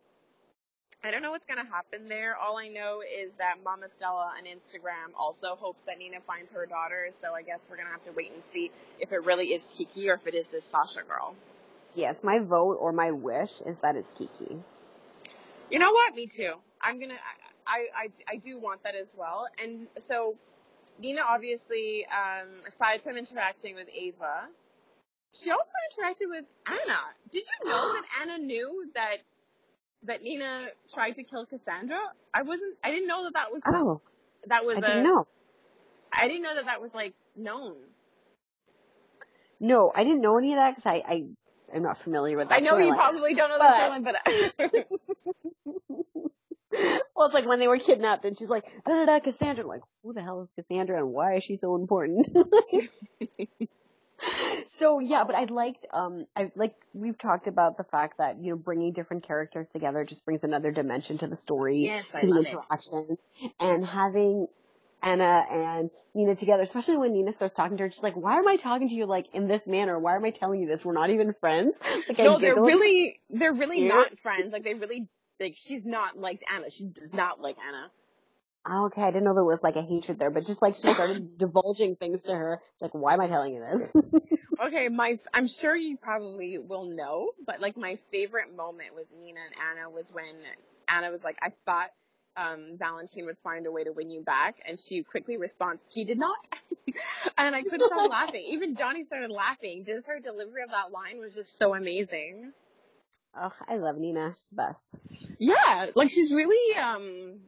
I don't know what's gonna happen there. All I know is that Mama Stella on Instagram also hopes that Nina finds her daughter. So I guess we're gonna have to wait and see if it really is Kiki or if it is this Sasha girl. Yes, my vote or my wish is that it's Kiki. You know what? Me too. I'm gonna. I I, I do want that as well. And so Nina obviously, um, aside from interacting with Ava, she also interacted with Anna. Did you know that Anna knew that that Nina tried to kill Cassandra? I wasn't. I didn't know that that was Oh, that was I a. didn't know. I didn't know that that was like known. No, I didn't know any of that because I, I, I'm not familiar with that. I know you probably don't know But- that storyline, but well, it's like when they were kidnapped and she's like, da da da, Cassandra. I'm like, who the hell is Cassandra and why is she so important? so yeah, but I liked, um, I like, we've talked about the fact that, you know, bringing different characters together just brings another dimension to the story. Yes, I to the love it. interaction. And having Anna and Nina together, especially when Nina starts talking to her, she's like, why am I talking to you like in this manner? Why am I telling you this? We're not even friends. Like, no, they're really they're really Yeah. not friends. Like they really like she's not like Anna. She does not like Anna. Okay, I didn't know there was like a hatred there, but just like she started divulging things to her. It's like, why am I telling you this? Okay, my I'm sure you probably will know, but like my favorite moment with Nina and Anna was when Anna was like, "I thought um, Valentine would find a way to win you back," and she quickly responds, "He did not," and I couldn't stop laughing. Even Johnny started laughing. Just her delivery of that line was just so amazing. oh, I love Nina. She's the best. Yeah, like she's really um,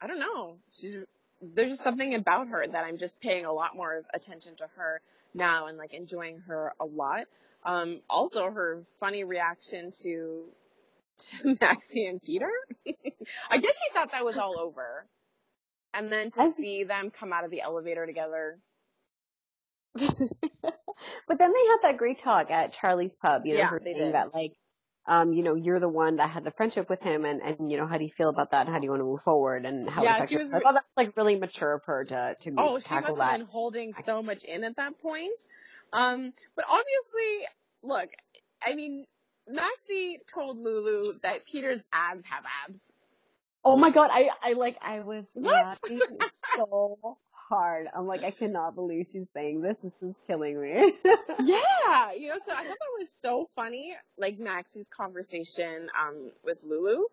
I don't know, she's there's just something about her that I'm just paying a lot more attention to her now and like enjoying her a lot. Um, also her funny reaction to to Maxie and Peter. I guess she thought that was all over. And then to see them come out of the elevator together. but then they had that great talk at Charlie's pub, you know, Yeah, her they saying did. that like, um, you know, you're the one that had the friendship with him and, and you know, how do you feel about that and how do you want to move forward and how Yeah, she was I thought that was like really mature of her to, to Oh, she must tackle have been holding so much in at that point. Um, but obviously, look, I mean, Maxie told Lulu that Peter's abs have abs. Oh my god, I, I like, I was What? so hard. I'm like, I cannot believe she's saying this. This is killing me. Yeah, you know, so I thought that was so funny, like Maxie's conversation um with Lulu.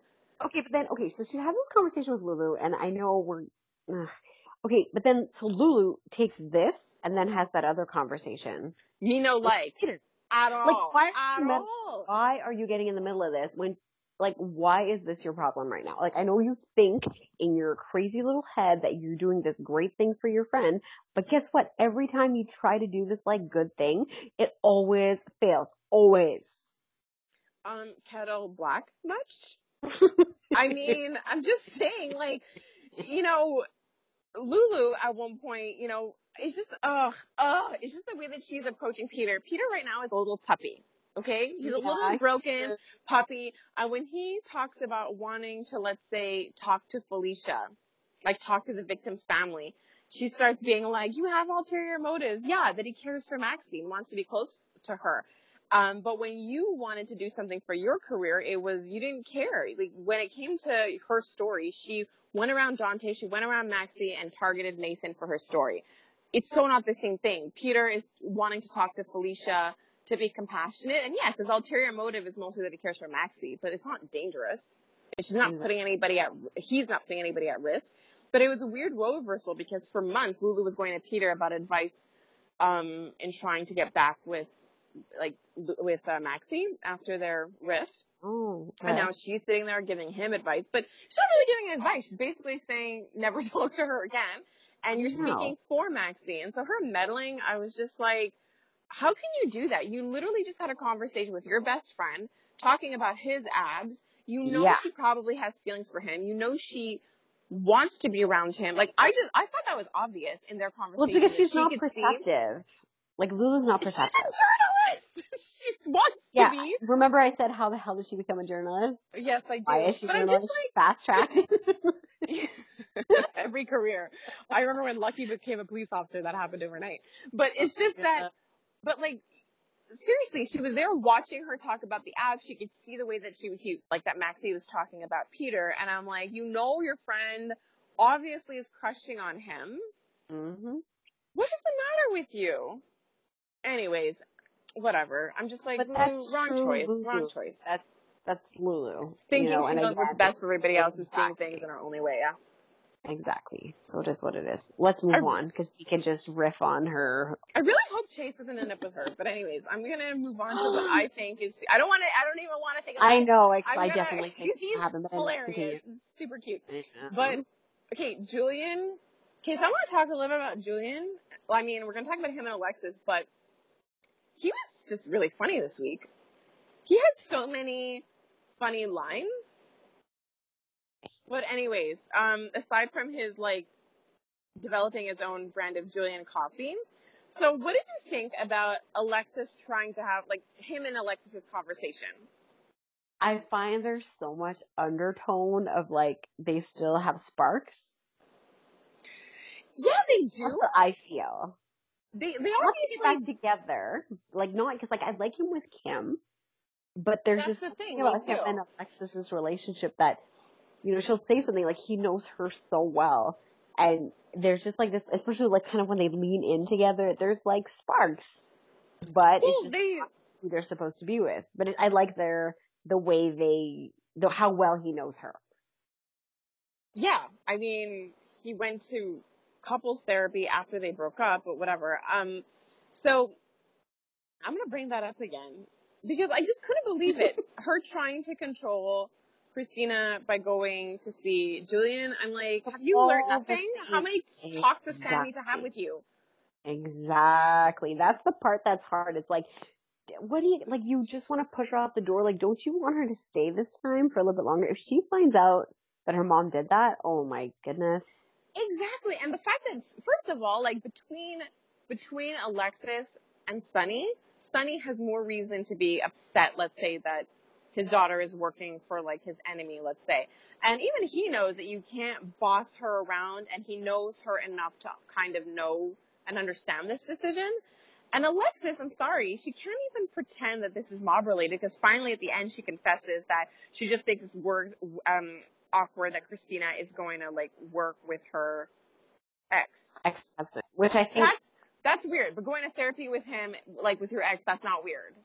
Okay, but then okay, so she has this conversation with Lulu, and I know we're ugh. okay, but then so Lulu takes this and then has that other conversation. Me no like Peter, at all. Like why- at all. why are you getting in the middle of this when? Like, why is this your problem right now? Like, I know you think in your crazy little head that you're doing this great thing for your friend, but guess what? Every time you try to do this like good thing, it always fails. Always. Um, kettle black much? I mean, I'm just saying, like, you know, Lulu at one point, you know, it's just, ugh, ugh, it's just the way that she's approaching Peter. Peter right now is a little puppy. Okay, he's a little broken puppy. And when he talks about wanting to, let's say, talk to Felicia, like talk to the victim's family, she starts being like, "You have ulterior motives." Yeah, that he cares for Maxie, wants to be close to her. Um, but when you wanted to do something for your career, it was you didn't care. Like when it came to her story, she went around Dante, she went around Maxie, and targeted Nathan for her story. it's so not the same thing. Peter is wanting to talk to Felicia to be compassionate, and yes, his ulterior motive is mostly that he cares for Maxie, but it's not dangerous. And she's not putting anybody at, he's not putting anybody at risk. But it was a weird role reversal because for months Lulu was going to Peter about advice um, in trying to get back with like with uh, Maxie after their rift. Oh, okay. And now she's sitting there giving him advice, but she's not really giving advice. She's basically saying never talk to her again. And you're No. speaking for Maxie. And so her meddling, I was just like, how can you do that? You literally just had a conversation with your best friend talking about his abs. You know Yeah. she probably has feelings for him. You know she wants to be around him. Like I just I thought that was obvious in their conversation. well, because she's she not could see- perceptive. Like Lulu's not perceptive. She's a journalist. she wants Yeah. to be. Remember I said how the hell did she become a journalist? Yes, I do. Why is she but I'm journalist? just Fast tracked. every career. I remember when Lucky became a police officer, that happened overnight. But it's oh, just that, but like, seriously, she was there watching her talk about the app. She could see the way that she was, he, like that Maxie was talking about Peter. And I'm like, you know, your friend obviously is crushing on him. hmm What is the matter with you? Anyways, whatever. I'm just like, that's wrong true, choice, Lulu. wrance choice. That's that's Lulu. Thinking you know, she and knows what's best for everybody else and seeing things in her only way, yeah. Exactly. So it is what it is. Let's move I- on because we can just riff on her. I really hope Chase doesn't end up with her. But anyways, I'm gonna move on to what I think is. I don't want to. I don't even want to think. About I know. I, I'm I gonna- definitely think he's haven't been hilarious, and super cute. But okay, Julian. Okay, so I want to talk a little bit about Julian. Well, I mean, we're gonna talk about him and Alexis, but he was just really funny this week. He had so many funny lines. But anyways, um, aside from his like developing his own brand of Julian coffee, so what did you think about Alexis trying to have like him and Alexis's conversation? I find there's so much undertone of like they still have sparks. Yeah, they do. I feel. They they to get obviously back together, like not because like I like him with Kim, but there's That's just the thing, about him and Alexis's relationship that you know she'll say something like he knows her so well, and there's just like this, especially like kind of when they lean in together. There's like sparks, but well, it's just they who they're supposed to be with. But it, I like their the way they the how well he knows her. yeah. I mean, he went to couples therapy after they broke up, but whatever. Um, so I'm gonna bring that up again because I just couldn't believe it. Her trying to control Christina by going to see Julian. I'm like, have you learned oh, nothing? How many things. talks does Sam need to have with you? Exactly. That's the part that's hard. It's like, what do you, like, you just want to push her out the door. Like, don't you want her to stay this time for a little bit longer? If she finds out that her mom did that, oh my goodness. Exactly. And the fact that, first of all, like between, between Alexis and Sonny, Sonny has more reason to be upset, let's say, that his daughter is working for like his enemy, let's say. And even he knows that you can't boss her around and he knows her enough to kind of know and understand this decision. And Alexis, I'm sorry, she can't even pretend that this is mob related because finally at the end she confesses that she just thinks it's word, um, awkward that Christina is going to like work with her ex. Ex-husband. Which I think, That's that's weird. But going to therapy with him, like with your ex, that's not weird.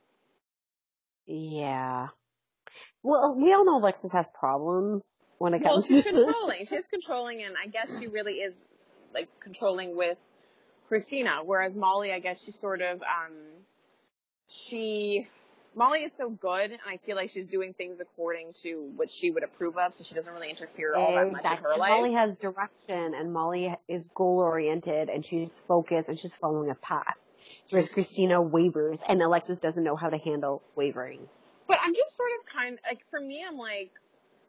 yeah. Well, we all know Alexis has problems when it comes. Well, she's to controlling. She's controlling, and I guess she really is like controlling with Christina. Whereas Molly, I guess she sort of um, she Molly is so good, and I feel like she's doing things according to what she would approve of, so she doesn't really interfere all that much in her life. Molly has direction and Molly is goal oriented and she's focused and she's following a path. Whereas Christina wavers and Alexis doesn't know how to handle wavering. But I'm just sort of kind like for me, I'm like,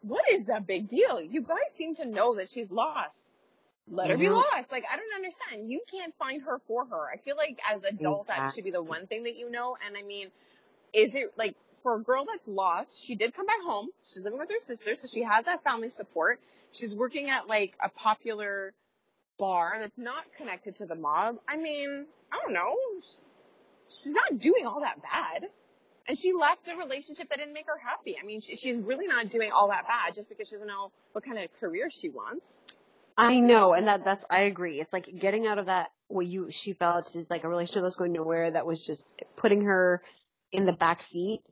what is that big deal? You guys seem to know that she's lost. Let her be Mhm. lost. Like I don't understand. You can't find her for her. I feel like as adults that should be the one thing that you know. And I mean, is it like for a girl that's lost? She did come back home. She's living with her sister, so she has that family support. She's working at like a popular bar that's not connected to the mob. I mean, I don't know. She's not doing all that bad. And she left a relationship that didn't make her happy. I mean, she, she's really not doing all that bad just because she doesn't know what kind of career she wants. I know, and that that's I agree. It's like getting out of that what you she felt is like a relationship that's going nowhere that was just putting her in the back seat.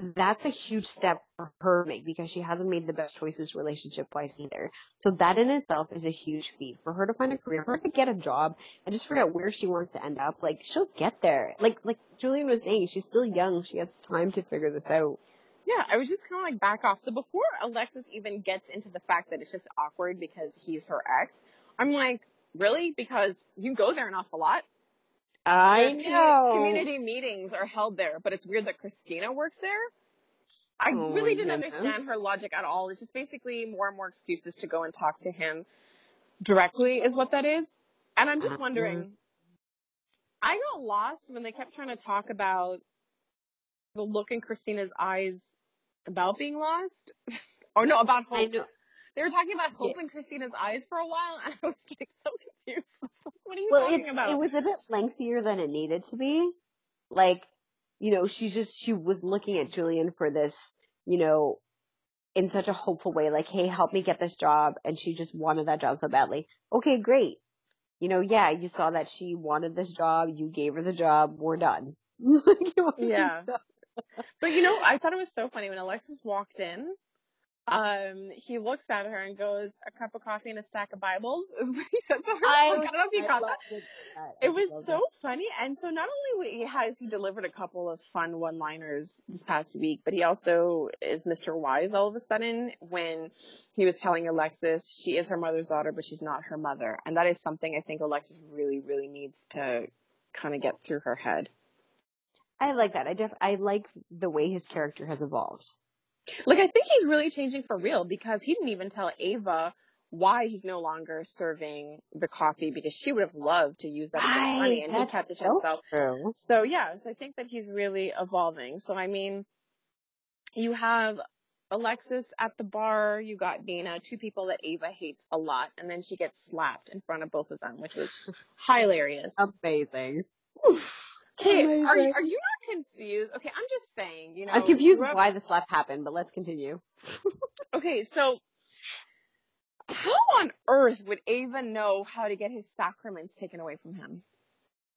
That's a huge step for her to make because she hasn't made the best choices relationship wise either. So that in itself is a huge feat for her to find a career, for her to get a job and just figure out where she wants to end up. Like she'll get there. Like like Julian was saying, she's still young. She has time to figure this out. Yeah, I was just kind of like back off. So before Alexis even gets into the fact that it's just awkward because he's her ex, I'm like, really? Because you go there an awful lot. I The know. Community meetings are held there, but it's weird that Christina works there. I Oh really didn't goodness. understand her logic at all. It's just basically more and more excuses to go and talk to him directly is what that is. And I'm just Mhm. wondering, I got lost when they kept trying to talk about the look in Christina's eyes about being lost. or no, about hope. They were talking about hope Yeah. in Christina's eyes for a while, and I was like so confused. Like, what are you Well, talking about? it was a bit lengthier than it needed to be. Like, you know, she's just she was looking at Julian for this, you know, in such a hopeful way, like, hey, help me get this job, and she just wanted that job so badly. Okay, great. You know, yeah, you saw that she wanted this job, you gave her the job, we're done. Like, it wasn't Yeah. But you know, I thought it was so funny when Alexis walked in. Um, he looks at her and goes, "A cup of coffee and a stack of Bibles," is what he said to her. I, Like, I don't know if you I caught that. it. I It was so funny, and so not only has he delivered a couple of fun one-liners this past week, but he also is Mr. Wise all of a sudden when he was telling Alexis she is her mother's daughter, but she's not her mother, and that is something I think Alexis really, really needs to kind of get through her head. I like that. I def I like the way his character has evolved. Like, I think he's really changing for real because he didn't even tell Ava why he's no longer serving the coffee because she would have loved to use that Sunny and he kept it to so himself. true. So yeah, so I think that he's really evolving. So I mean, you have Alexis at the bar, you got Dana, two people that Ava hates a lot, and then she gets slapped in front of both of them, which was hilarious. Amazing. Okay, amazing. are you, are you not confused? Okay, I'm just saying, you know, I'm confused why the slap happened, but let's continue. Okay, so how on earth would Ava know how to get his sacraments taken away from him?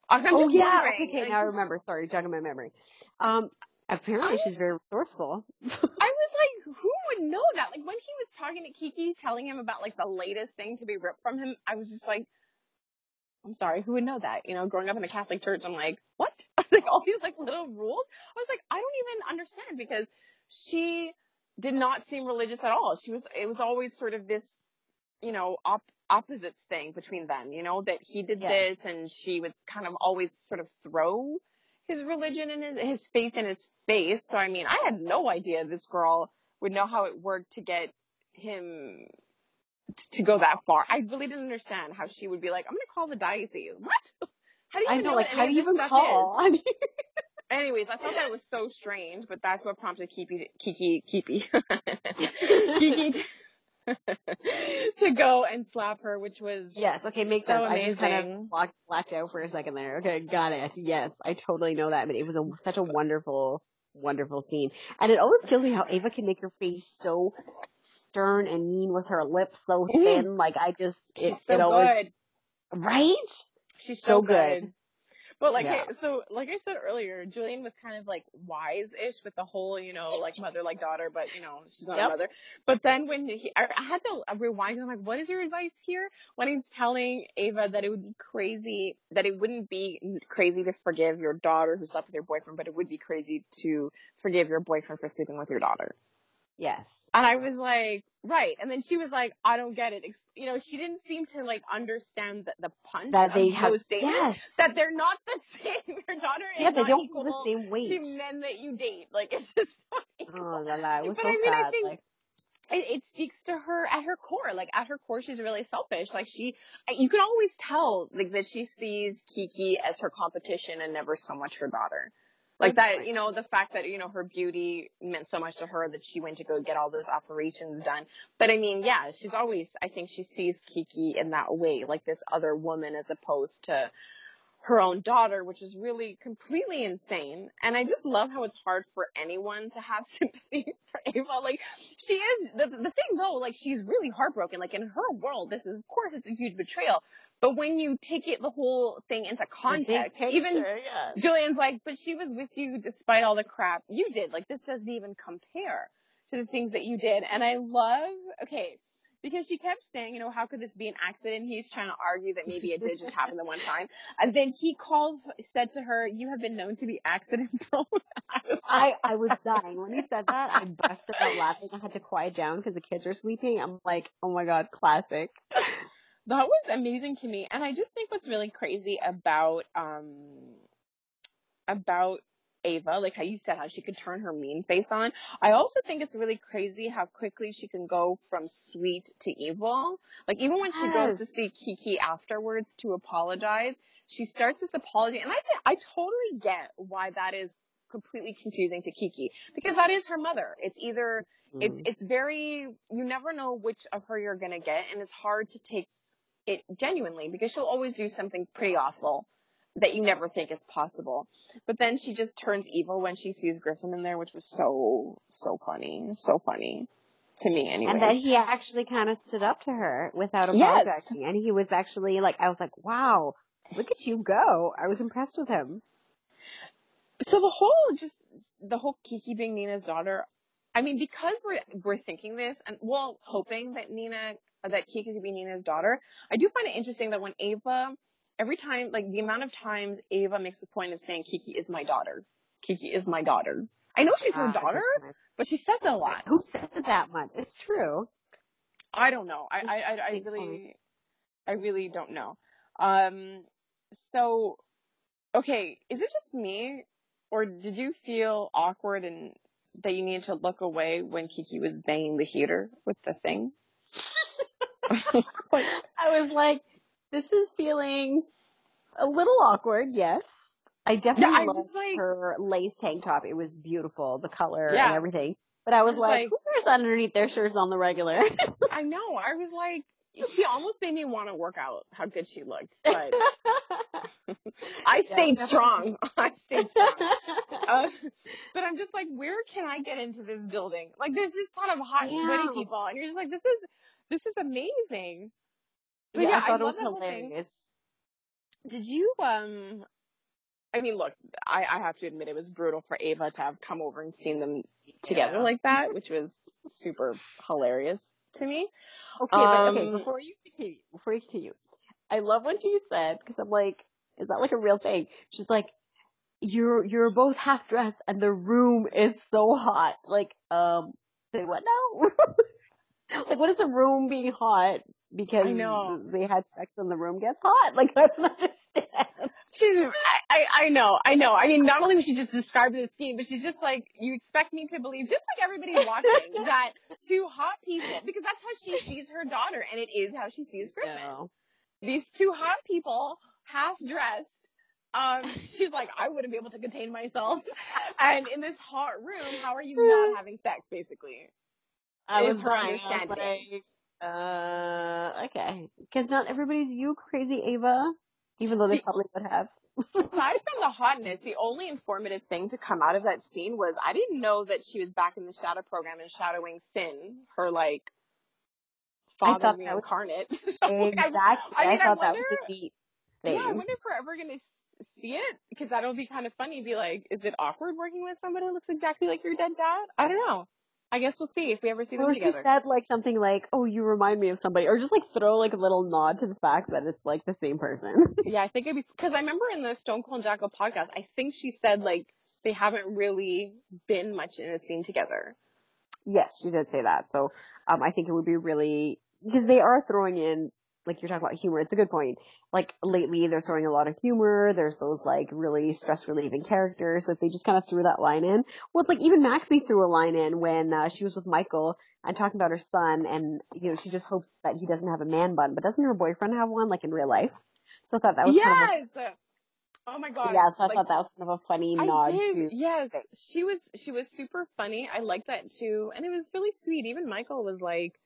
I'm oh yeah, wondering, okay, okay, now I remember. Sorry, jogging my memory. Um, apparently I she's very resourceful. I was like, who would know that? Like when he was talking to Kiki, telling him about like the latest thing to be ripped from him, I was just like, I'm sorry, who would know that? You know, growing up in a Catholic church, I'm like, what? like all these like little rules. I was like, I don't even understand because she did not seem religious at all. She was, it was always sort of this, you know, op- opposites thing between them, you know, that he did Yeah. this and she would kind of always sort of throw his religion and his, his faith in his face. So, I mean, I had no idea this girl would know how it worked to get him to go that far. I really didn't understand how she would be like, I'm going to call the diocese. What? How do you I know, know, like, how do you even call? Anyways, I thought that was so strange, but that's what prompted Kiki, Kiki, Kiki, Kiki to, to go and slap her, which was yes, okay, makes So sense. I just kind of blacked, blacked out for a second there. Okay, got it. Yes, I totally know that, but it was a, such a wonderful, wonderful scene. And it always kills me how Ava can make her face so stern and mean with her lips so Mhm. thin. Like, I just, she's it, so it always, good. right? She's so so, good. good. But like, Yeah. hey, so like I said earlier, Julian was kind of like wise-ish with the whole, you know, like mother like daughter, but you know, she's not Yep. a mother. But then when he, I, I had to rewind. I'm like, what is your advice here? When he's telling Ava that it would be crazy, that it wouldn't be crazy to forgive your daughter who slept with your boyfriend, but it would be crazy to forgive your boyfriend for sleeping with your daughter. Yes. And I was like, right. And then she was like, I don't get it. You know, she didn't seem to like understand the, the punch That of they have, those statements. yes. That they're not the same. Your daughter yeah, they don't equal the same weight. to men that you date. Like it's just. Oh, la la, it was But so I mean, I think- like, It, it speaks to her at her core. Like at her core, she's really selfish. Like she, you can always tell like that she sees Kiki as her competition and never so much her daughter. Like that, you know, the fact that, you know, her beauty meant so much to her that she went to go get all those operations done. But I mean, yeah, she's always, I think she sees Kiki in that way, like this other woman as opposed to her own daughter, which is really completely insane. And I just love how it's hard for anyone to have sympathy for Ava. Like she is the the thing though, like she's really heartbroken. Like in her world, this is of course it's a huge betrayal. But when you take it the whole thing into context, picture, even yeah. Julian's like, but she was with you despite all the crap you did. Like this doesn't even compare to the things that you did. And I love okay, because she kept saying, you know, how could this be an accident? He's trying to argue that maybe it did just happen the one time. And then he called, said to her, you have been known to be accident prone. I, I was dying. When he said that, I busted out laughing. I had to quiet down because the kids are sleeping. I'm like, oh my God, classic. That was amazing to me. And I just think what's really crazy about, um, about Ava, like how you said, how she could turn her mean face on. I also think it's really crazy how quickly she can go from sweet to evil. Like even when she goes to see Kiki afterwards to apologize, she starts this apology, and I think I totally get why that is completely confusing to Kiki because that is her mother. It's either it's Mm. it's very you never know which of her you're gonna get, and it's hard to take it genuinely because she'll always do something pretty awful that you never think is possible. But then she just turns evil when she sees Griffin in there, which was so so funny, so funny to me. anyway. And then he actually kind of stood up to her without Yes. apologizing. And he was actually like, I was like, wow, look at you go. I was impressed with him. so the whole just the whole Kiki being Nina's daughter. I mean, because we're we're thinking this and well, hoping that Nina that Kiki could be Nina's daughter. I do find it interesting that when Ava, every time like the amount of times Ava makes the point of saying Kiki is my daughter, Kiki is my daughter. I know she's her Ah, daughter, but she says it a lot. Who says it that much? It's true. I don't know. I, I, I, I really, I really don't know. Um, so, okay, is it just me, or did you feel awkward and that you needed to look away when Kiki was banging the heater with the thing? Like, I was like, this is feeling a little awkward, yes. I definitely I loved like- her lace tank top. It was beautiful, the color and everything. But I was like, like- who wears that underneath their shirts on the regular? I know. I was like, she almost made me want to work out. How good she looked, but I stayed strong. I stayed strong. Uh, but I'm just like, where can I get into this building? Like, there's this ton of hot, sweaty people, and you're just like, this is this is amazing. But yeah, yeah, I thought it was that whole thing. hilarious. Did you um? I mean, look, I, I have to admit it was brutal for Ava to have come over and seen them together Yeah. like that, which was super hilarious to me. Okay, but okay, Um, before you continue, before you continue, I love what you said because I'm like, is that like a real thing? She's like, you're you're both half dressed and the room is so hot. Like, um, say what now? like, what is the room being hot because they had sex and the room gets hot? Like, I don't understand. She's, I, I, I know, I know. I mean, not only was she just describing the scheme, but she's just like, you expect me to believe, just like everybody watching, that two hot people, because that's how she sees her daughter, and it is how she sees Griffin. No. These two hot people, half dressed, um, she's like, I wouldn't be able to contain myself. And in this hot room, how are you not having sex, basically? I was her dying. I was understanding. like, uh, okay, because not everybody's you, crazy Ava. Even though they probably would have. Aside from the hotness, the only informative thing to come out of that scene was I didn't know that she was back in the shadow program and shadowing Finn, her like I father that was- reincarnate. Exactly. I I, mean, I thought that wonder- was a neat thing. Yeah, I wonder if we're ever gonna see it because that'll be kind of funny. Be like, is it awkward working with somebody who looks exactly like your dead dad? I don't know. I guess we'll see if we ever see them together. or she said like something like, "Oh, you remind me of somebody," or just like throw like a little nod to the fact that it's like the same person. Yeah, I think it'd be because I remember in the Stone Cold Jacko podcast, I think she said like they haven't really been much in a scene together. yes, she did say that. So um, I think it would be really because they are throwing in like you're talking about humor. It's a good point. Like lately, they're throwing a lot of humor. There's those like really stress relieving characters. So if they just kind of threw that line in, well, it's like even Maxie threw a line in when uh, she was with Michael and talking about her son, and you know she just hopes that he doesn't have a man bun, but doesn't her boyfriend have one like in real life? So I thought that was kind of a yes. oh my god. yeah, so I Like, thought that was kind of a funny I nod did. Yes, she was. She was super funny. I liked that too, and it was really sweet. Even Michael was like,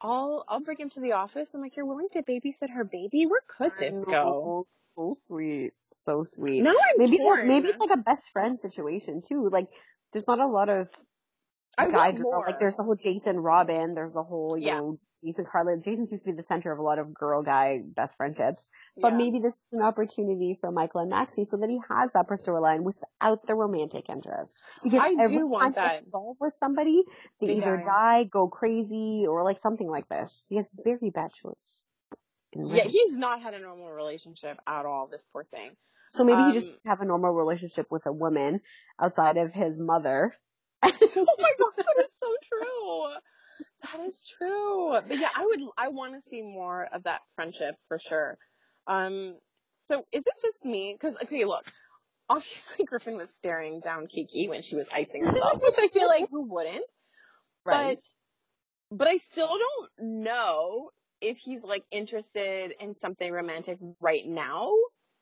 "I'll, I'll bring him to the office." I'm like, "You're willing to babysit her baby? Where could this go?" So sweet. so sweet. No, I'm maybe torn. maybe it's like a best friend situation too. Like there's not a lot of I guy girl. more. Like there's the whole Jason Robin. There's the whole you Yeah. know Jason Carlin. Jason seems to be the center of a lot of girl guy best friendships. But Yeah. maybe this is an opportunity for Michael and Maxie so that he has that storyline without the romantic interest. Because I do every want time that. involved with somebody, they, They either die. die, go crazy, or like something like this. He has very bad choice. Yeah, he's not had a normal relationship at all. This poor thing. so maybe he um, just have a normal relationship with a woman outside of his mother. oh my gosh, that is so true. That is true. But yeah, I would, I want to see more of that friendship for sure. Um, so is it just me? Because okay, look, obviously Griffin was staring down Kiki when she was icing herself, which I feel like who wouldn't. But but I still don't know if he's like interested in something romantic right now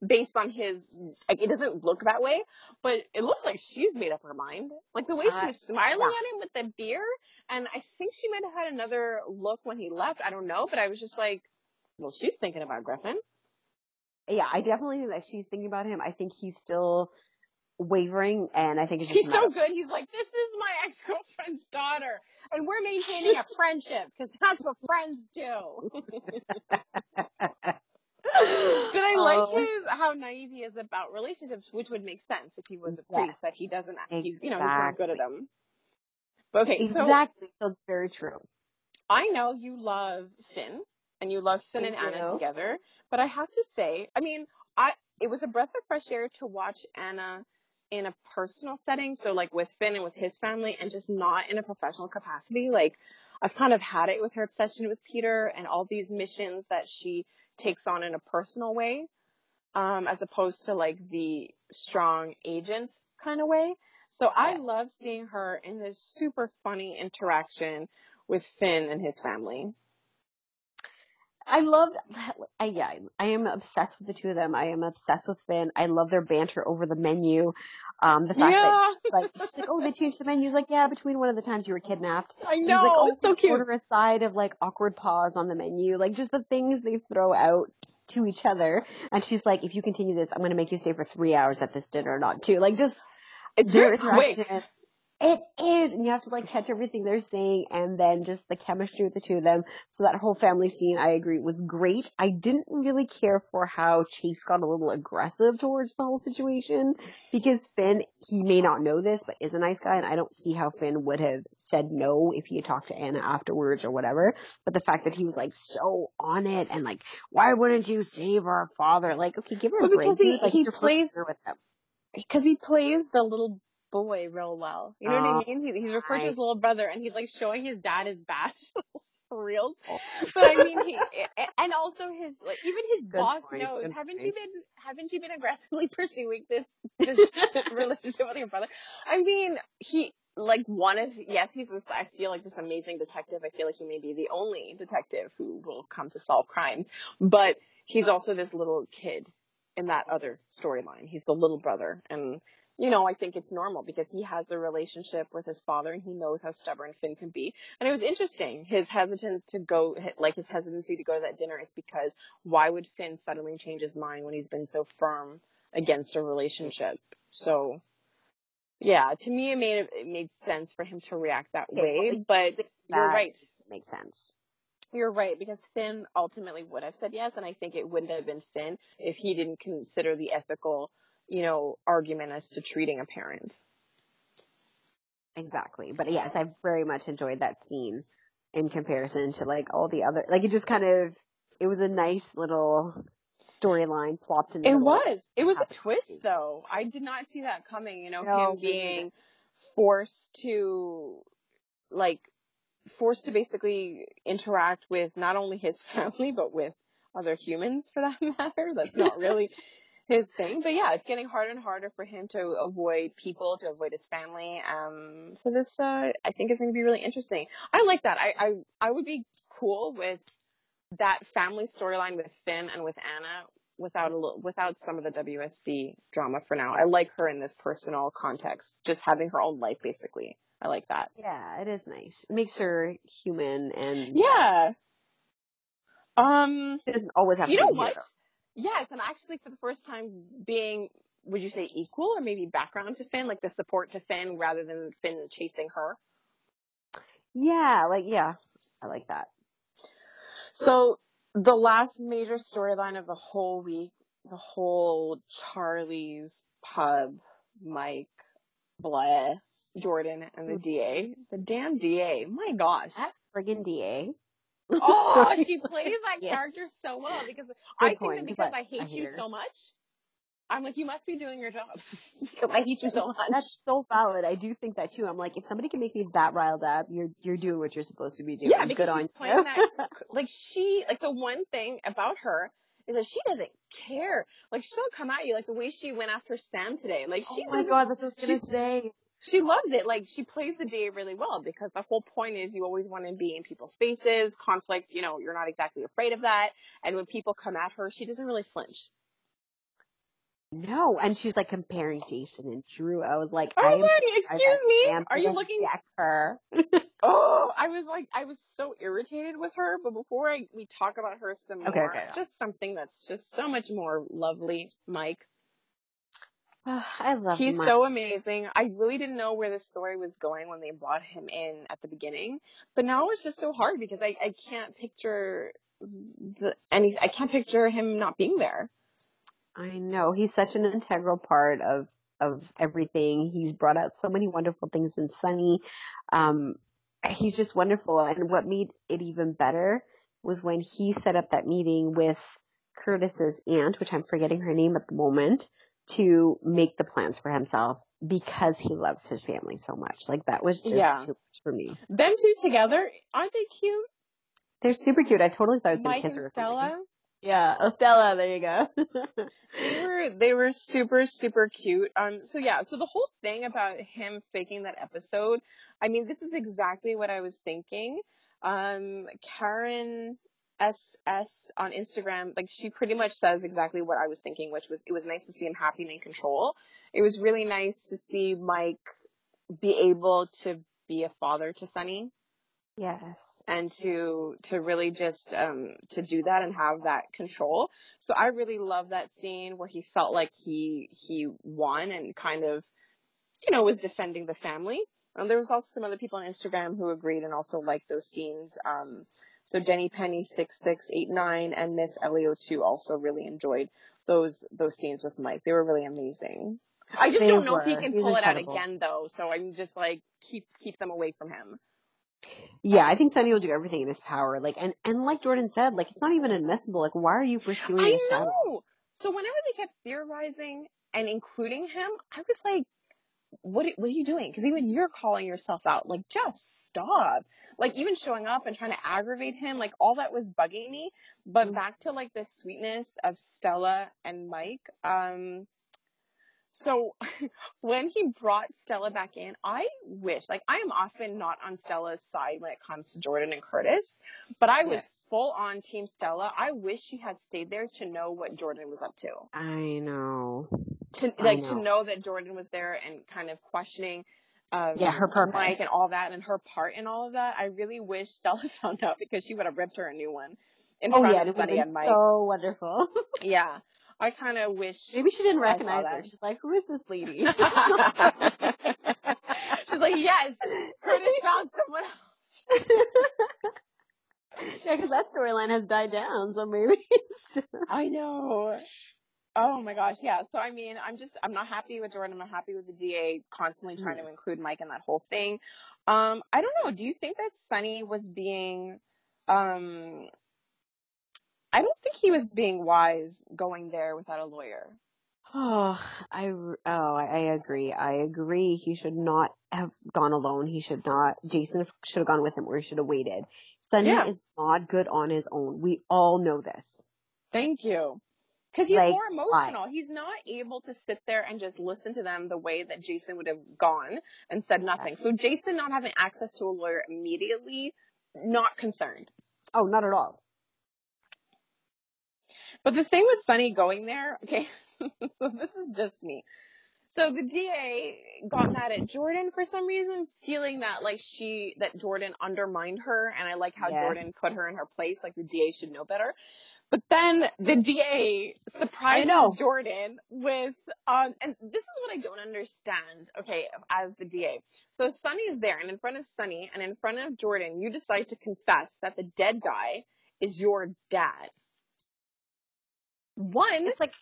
based on his like it doesn't look that way, but it looks like she's made up her mind. Like the way she Uh, was smiling yeah. at him with the beer and I think she might have had another look when he left. I don't know, but I was just like, well, she's thinking about Griffin. yeah, I definitely think that she's thinking about him. I think he's still wavering, and I think it's just He's so good. He's like, this is my ex-girlfriend's daughter and we're maintaining a friendship because that's what friends do. But I like Oh. his how naive he is about relationships, which would make sense if he was a Yes. priest that he doesn't. He's you know he's not good at them. Okay, so exactly. So it's very true. I know you love Finn and you love Finn Thank and Anna you. together, but I have to say, I mean, I it was a breath of fresh air to watch Anna in a personal setting, so like with Finn and with his family, and just not in a professional capacity. Like I've kind of had it with her obsession with Peter and all these missions that she takes on in a personal way, um, as opposed to like the strong agent kind of way. So I love seeing her in this super funny interaction with Finn and his family. I love, I, yeah, I am obsessed with the two of them. I am obsessed with Finn. I love their banter over the menu. Um, the fact that like she's like, oh, they changed the menu. He's like, yeah, between one of the times you were kidnapped. I He's know, like, oh, it's so cute. Order a side of like awkward pause on the menu, like just the things they throw out to each other. And she's like, if you continue this, I'm going to make you stay for three hours at this dinner, not two. Like just It's very quick. It is, and you have to like catch everything they're saying, and then just the chemistry with the two of them. So that whole family scene, I agree, was great. I didn't really care for how Chase got a little aggressive towards the whole situation because Finn, he may not know this, but is a nice guy, and I don't see how Finn would have said no if he had talked to Anna afterwards or whatever. But the fact that he was like so on it and like, why wouldn't you save our father? Like, okay, give her a break. because he- Like, he it's your first plays- with them. Because he plays the little boy real well. You know what I ah, mean? He, he's referred to his little brother, and he's like showing his dad his badge for reals. Oh. But I mean, he and also his like even his Good boss point, knows. good Haven't point. you been haven't you been aggressively pursuing this, this relationship with your brother? I mean, he like one of yes, he's this. I feel like this amazing detective. I feel like he may be the only detective who will come to solve crimes, but he's also this little kid in that other storyline. He's the little brother, and you know, I think it's normal because he has a relationship with his father and he knows how stubborn Finn can be. And it was interesting. His hesitance to go, like his hesitancy to go to that dinner is because why would Finn suddenly change his mind when he's been so firm against a relationship? So, yeah, to me, it made it made sense for him to react that way. but you're right. Makes sense. You're right because Finn ultimately would have said yes, and I think it wouldn't have been Finn if he didn't consider the ethical, you know, argument as to treating a parent. Exactly. But yes, I very much enjoyed that scene in comparison to like all the other, like it just kind of, it was a nice little storyline plopped in the It was. It was a twist, though. I did not see that coming. You know, No, him being forced to, like, forced to basically interact with not only his family but with other humans, for that matter. That's not really his thing. But yeah, it's getting harder and harder for him to avoid people, to avoid his family. Um, so this, uh, I think is going to be really interesting. I like that. I, I, I would be cool with that family storyline with Finn and with Anna without a little, without some of the WSB drama for now. I like her in this personal context, just having her own life basically. I like that. Yeah, it is nice. It makes her human and Yeah. Um, it doesn't always have you to know what? hero. Yes, and actually for the first time being, would you say equal or maybe background to Finn, like the support to Finn rather than Finn chasing her? Yeah, like yeah, I like that. So the last major storyline of the whole week, the whole Charlie's pub, Mike, Blair, Jordan, and the mm-hmm. DA. The damn DA. My gosh. That friggin' DA. Oh, she plays that Yeah. character so well because Good I think point, that because I hate I hate you her. so much, I'm like, you must be doing your job I hate you so much. That's so valid. I do think that too. I'm like, if somebody can make me that riled up, you're you're doing what you're supposed to be doing. Yeah, because Good she's on playing you. that. Like she, like the one thing about her is that she doesn't care. Like she'll come at you like the way she went after Sam today. Like she oh my god, that's what I was gonna say. she loves it. Like she plays the DA really well because the whole point is you always want to be in people's faces. Conflict, you know, you're not exactly afraid of that. And when people come at her, she doesn't really flinch. No, and she's like comparing Jason and Drew. I was like, Oh my, excuse me. Are you looking? at her? Oh, I was like, I was so irritated with her. But before I we talk about her some Okay, more, okay, just something that's just so much more lovely, Mike. I love He's my- so amazing. I really didn't know where the story was going when they brought him in at the beginning, but now it's just so hard because I, I can't picture the any I can't picture him not being there. I know he's such an integral part of of everything. He's brought out so many wonderful things in Sonny. Um, he's just wonderful, and what made it even better was when he set up that meeting with Curtis's aunt, which I'm forgetting her name at the moment, to make the plans for himself because he loves his family so much. Like that was just Yeah. too much for me. Them two together, aren't they cute? They're super cute. I totally thought I was gonna kiss and her. Stella. Yeah, oh Stella, there you go. They were they were super super cute. Um so yeah, so the whole thing about him faking that episode, I mean this is exactly what I was thinking. Um Karen SS on Instagram, like she pretty much says exactly what I was thinking, which was it was nice to see him happy and in control. It was really nice to see Mike be able to be a father to Sonny yes. and to to really just um to do that and have that control. So I really love that scene where he felt like he he won and kind of you know was defending the family. Um, there was also some other people on Instagram who agreed and also liked those scenes. Um, so Jenny Penny six six eight nine and Miss Elio two also really enjoyed those those scenes with Mike. They were really amazing. I just They don't know if he can He's pull it out again though. So I'm just like keep keep them away from him. Yeah, I think Sonny will do everything in his power. Like, and, and like Jordan said, like, it's not even admissible. Like, why are you pursuing I know. So whenever they kept theorizing and including him, I was like, "What? What are you doing?" Because even you're calling yourself out. Like, just stop. Like, even showing up and trying to aggravate him, like all that was bugging me. But Mhm. back to like the sweetness of Stella and Mike. Um. So when he brought Stella back in, I wish, like, I am often not on Stella's side when it comes to Jordan and Curtis, but I was Yes. full on Team Stella. I wish she had stayed there to know what Jordan was up to. I know. To like to know. know that Jordan was there and kind of questioning um, Yeah, her purpose. Mike and all that and her part in all of that. I really wish Stella found out because she would have ripped her a new one in Oh front yeah, of Sonny and Mike. so wonderful. Yeah. I kind of wish Maybe she didn't recognize her. She's like, who is this lady? She's like, yes, Curtis found someone else. yeah, because that storyline has died down, so maybe it's I know. Oh my gosh, yeah. So I mean, I'm just I'm not happy with Jordan. I'm not happy with the DA constantly trying to include Mike in that whole thing. Um, I don't know. Do you think that Sonny was being um I don't think he was being wise going there without a lawyer. Oh, I oh I, agree. I agree. He should not have gone alone. He should not. Jason should have gone with him, or he should have waited. Sonny Yeah. is not good on his own. We all know this. Thank you. Because he's Like, more emotional. He's not able to sit there and just listen to them the way that Jason would have gone and said nothing. So Jason not having access to a lawyer immediately, not concerned. Oh, not at all. But the thing with Sonny going there, okay, so this is just me. So the DA got mad at Jordan for some reason, feeling that like she that Jordan undermined her, and I like how Yeah. Jordan put her in her place. Like the DA should know better. But then the DA surprises. Jordan with um, and this is what I don't understand. Okay, as the DA, so Sonny is there, and in front of Sonny and in front of Jordan, you decide to confess that the dead guy is your dad. One, It's like,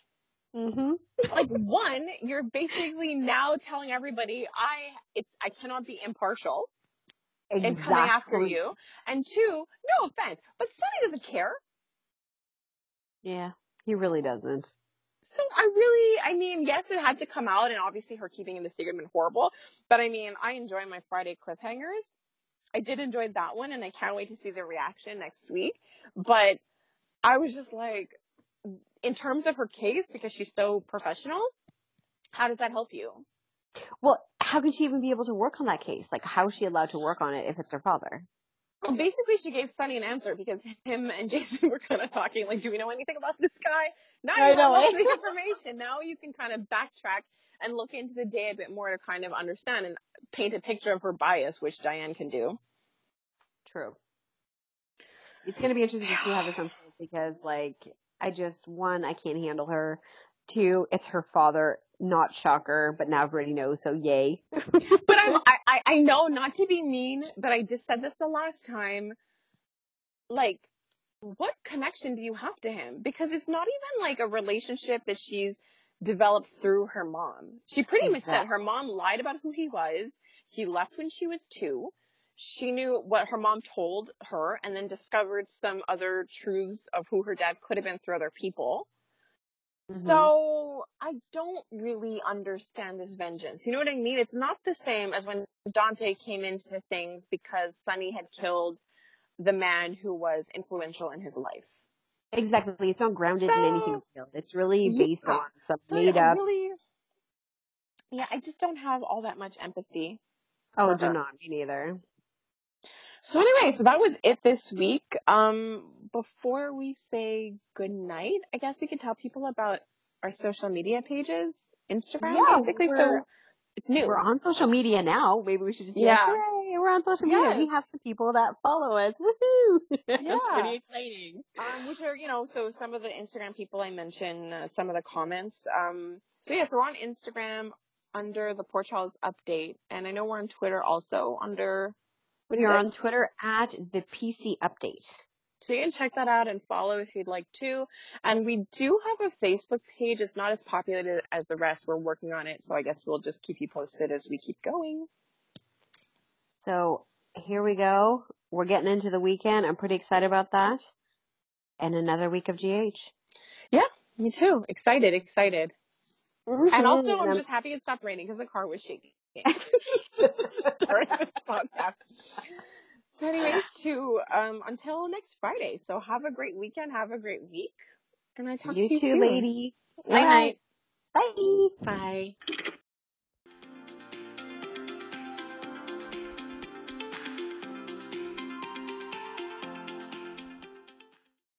mm-hmm. like one, you're basically now telling everybody I it's I cannot be impartial in Exactly. coming after you. And two, no offense, but Sonny doesn't care. Yeah, he really doesn't. So I really, I mean, yes, it had to come out, and obviously her keeping in the secret been horrible. But I mean, I enjoy my Friday cliffhangers. I did enjoy that one, and I can't wait to see the reaction next week. But I was just like, in terms of her case, because she's so professional, how does that help you? Well, how could she even be able to work on that case? Like, how is she allowed to work on it if it's her father? Well, basically, she gave Sonny an answer because him and Jason were kind of talking, like, do we know anything about this guy? Now you know know, all the information. Now you can kind of backtrack and look into the DA a bit more to kind of understand and paint a picture of her bias, which Diane can do. True. It's gonna be interesting to see how this unfolds because, like, I just one, I can't handle her. Two, it's her father. Not shocker, but now everybody knows, so yay. But I'm, I, I, I know not to be mean, but I just said this the last time. Like, what connection do you have to him? Because it's not even like a relationship that she's developed through her mom. She pretty much said her mom lied about who he was. He left when she was two. She knew what her mom told her and then discovered some other truths of who her dad could have been through other people. Mhm. So I don't really understand this vengeance. You know what I mean? It's not the same as when Dante came into things because Sonny had killed the man who was influential in his life. exactly, it's not grounded in anything real. It's really Yeah. based on some So made up. really, yeah, I just don't have all that much empathy. Oh, do her. not me neither. So anyway, so that was it this week. Um, before we say good night, I guess we could tell people about our social media pages, Instagram, Yeah, basically. So it's new. We're on social media now. Maybe we should just be Yeah. like, hooray, we're on social media. We have some people that follow us. Woohoo! Yeah. pretty exciting. um, which are you know so some of the Instagram people I mentioned, uh, some of the comments. Um, so yeah, so we're on Instagram under the Port Charles update, and I know we're on Twitter also under. What We is are it? on Twitter at the PC Update. So you can check that out and follow if you'd like to. And we do have a Facebook page. It's not as populated as the rest. We're working on it, so I guess we'll just keep you posted as we keep going. So here we go. We're getting into the weekend. I'm pretty excited about that. And another week of GH. Yeah, me too. Excited, excited. Mm-hmm. And also, I'm just happy it stopped raining because the car was shaking during this podcast. So, anyways, to um, until next Friday. So, have a great weekend. Have a great week. And I talk you to you too, soon. lady. Night night. Bye. Bye.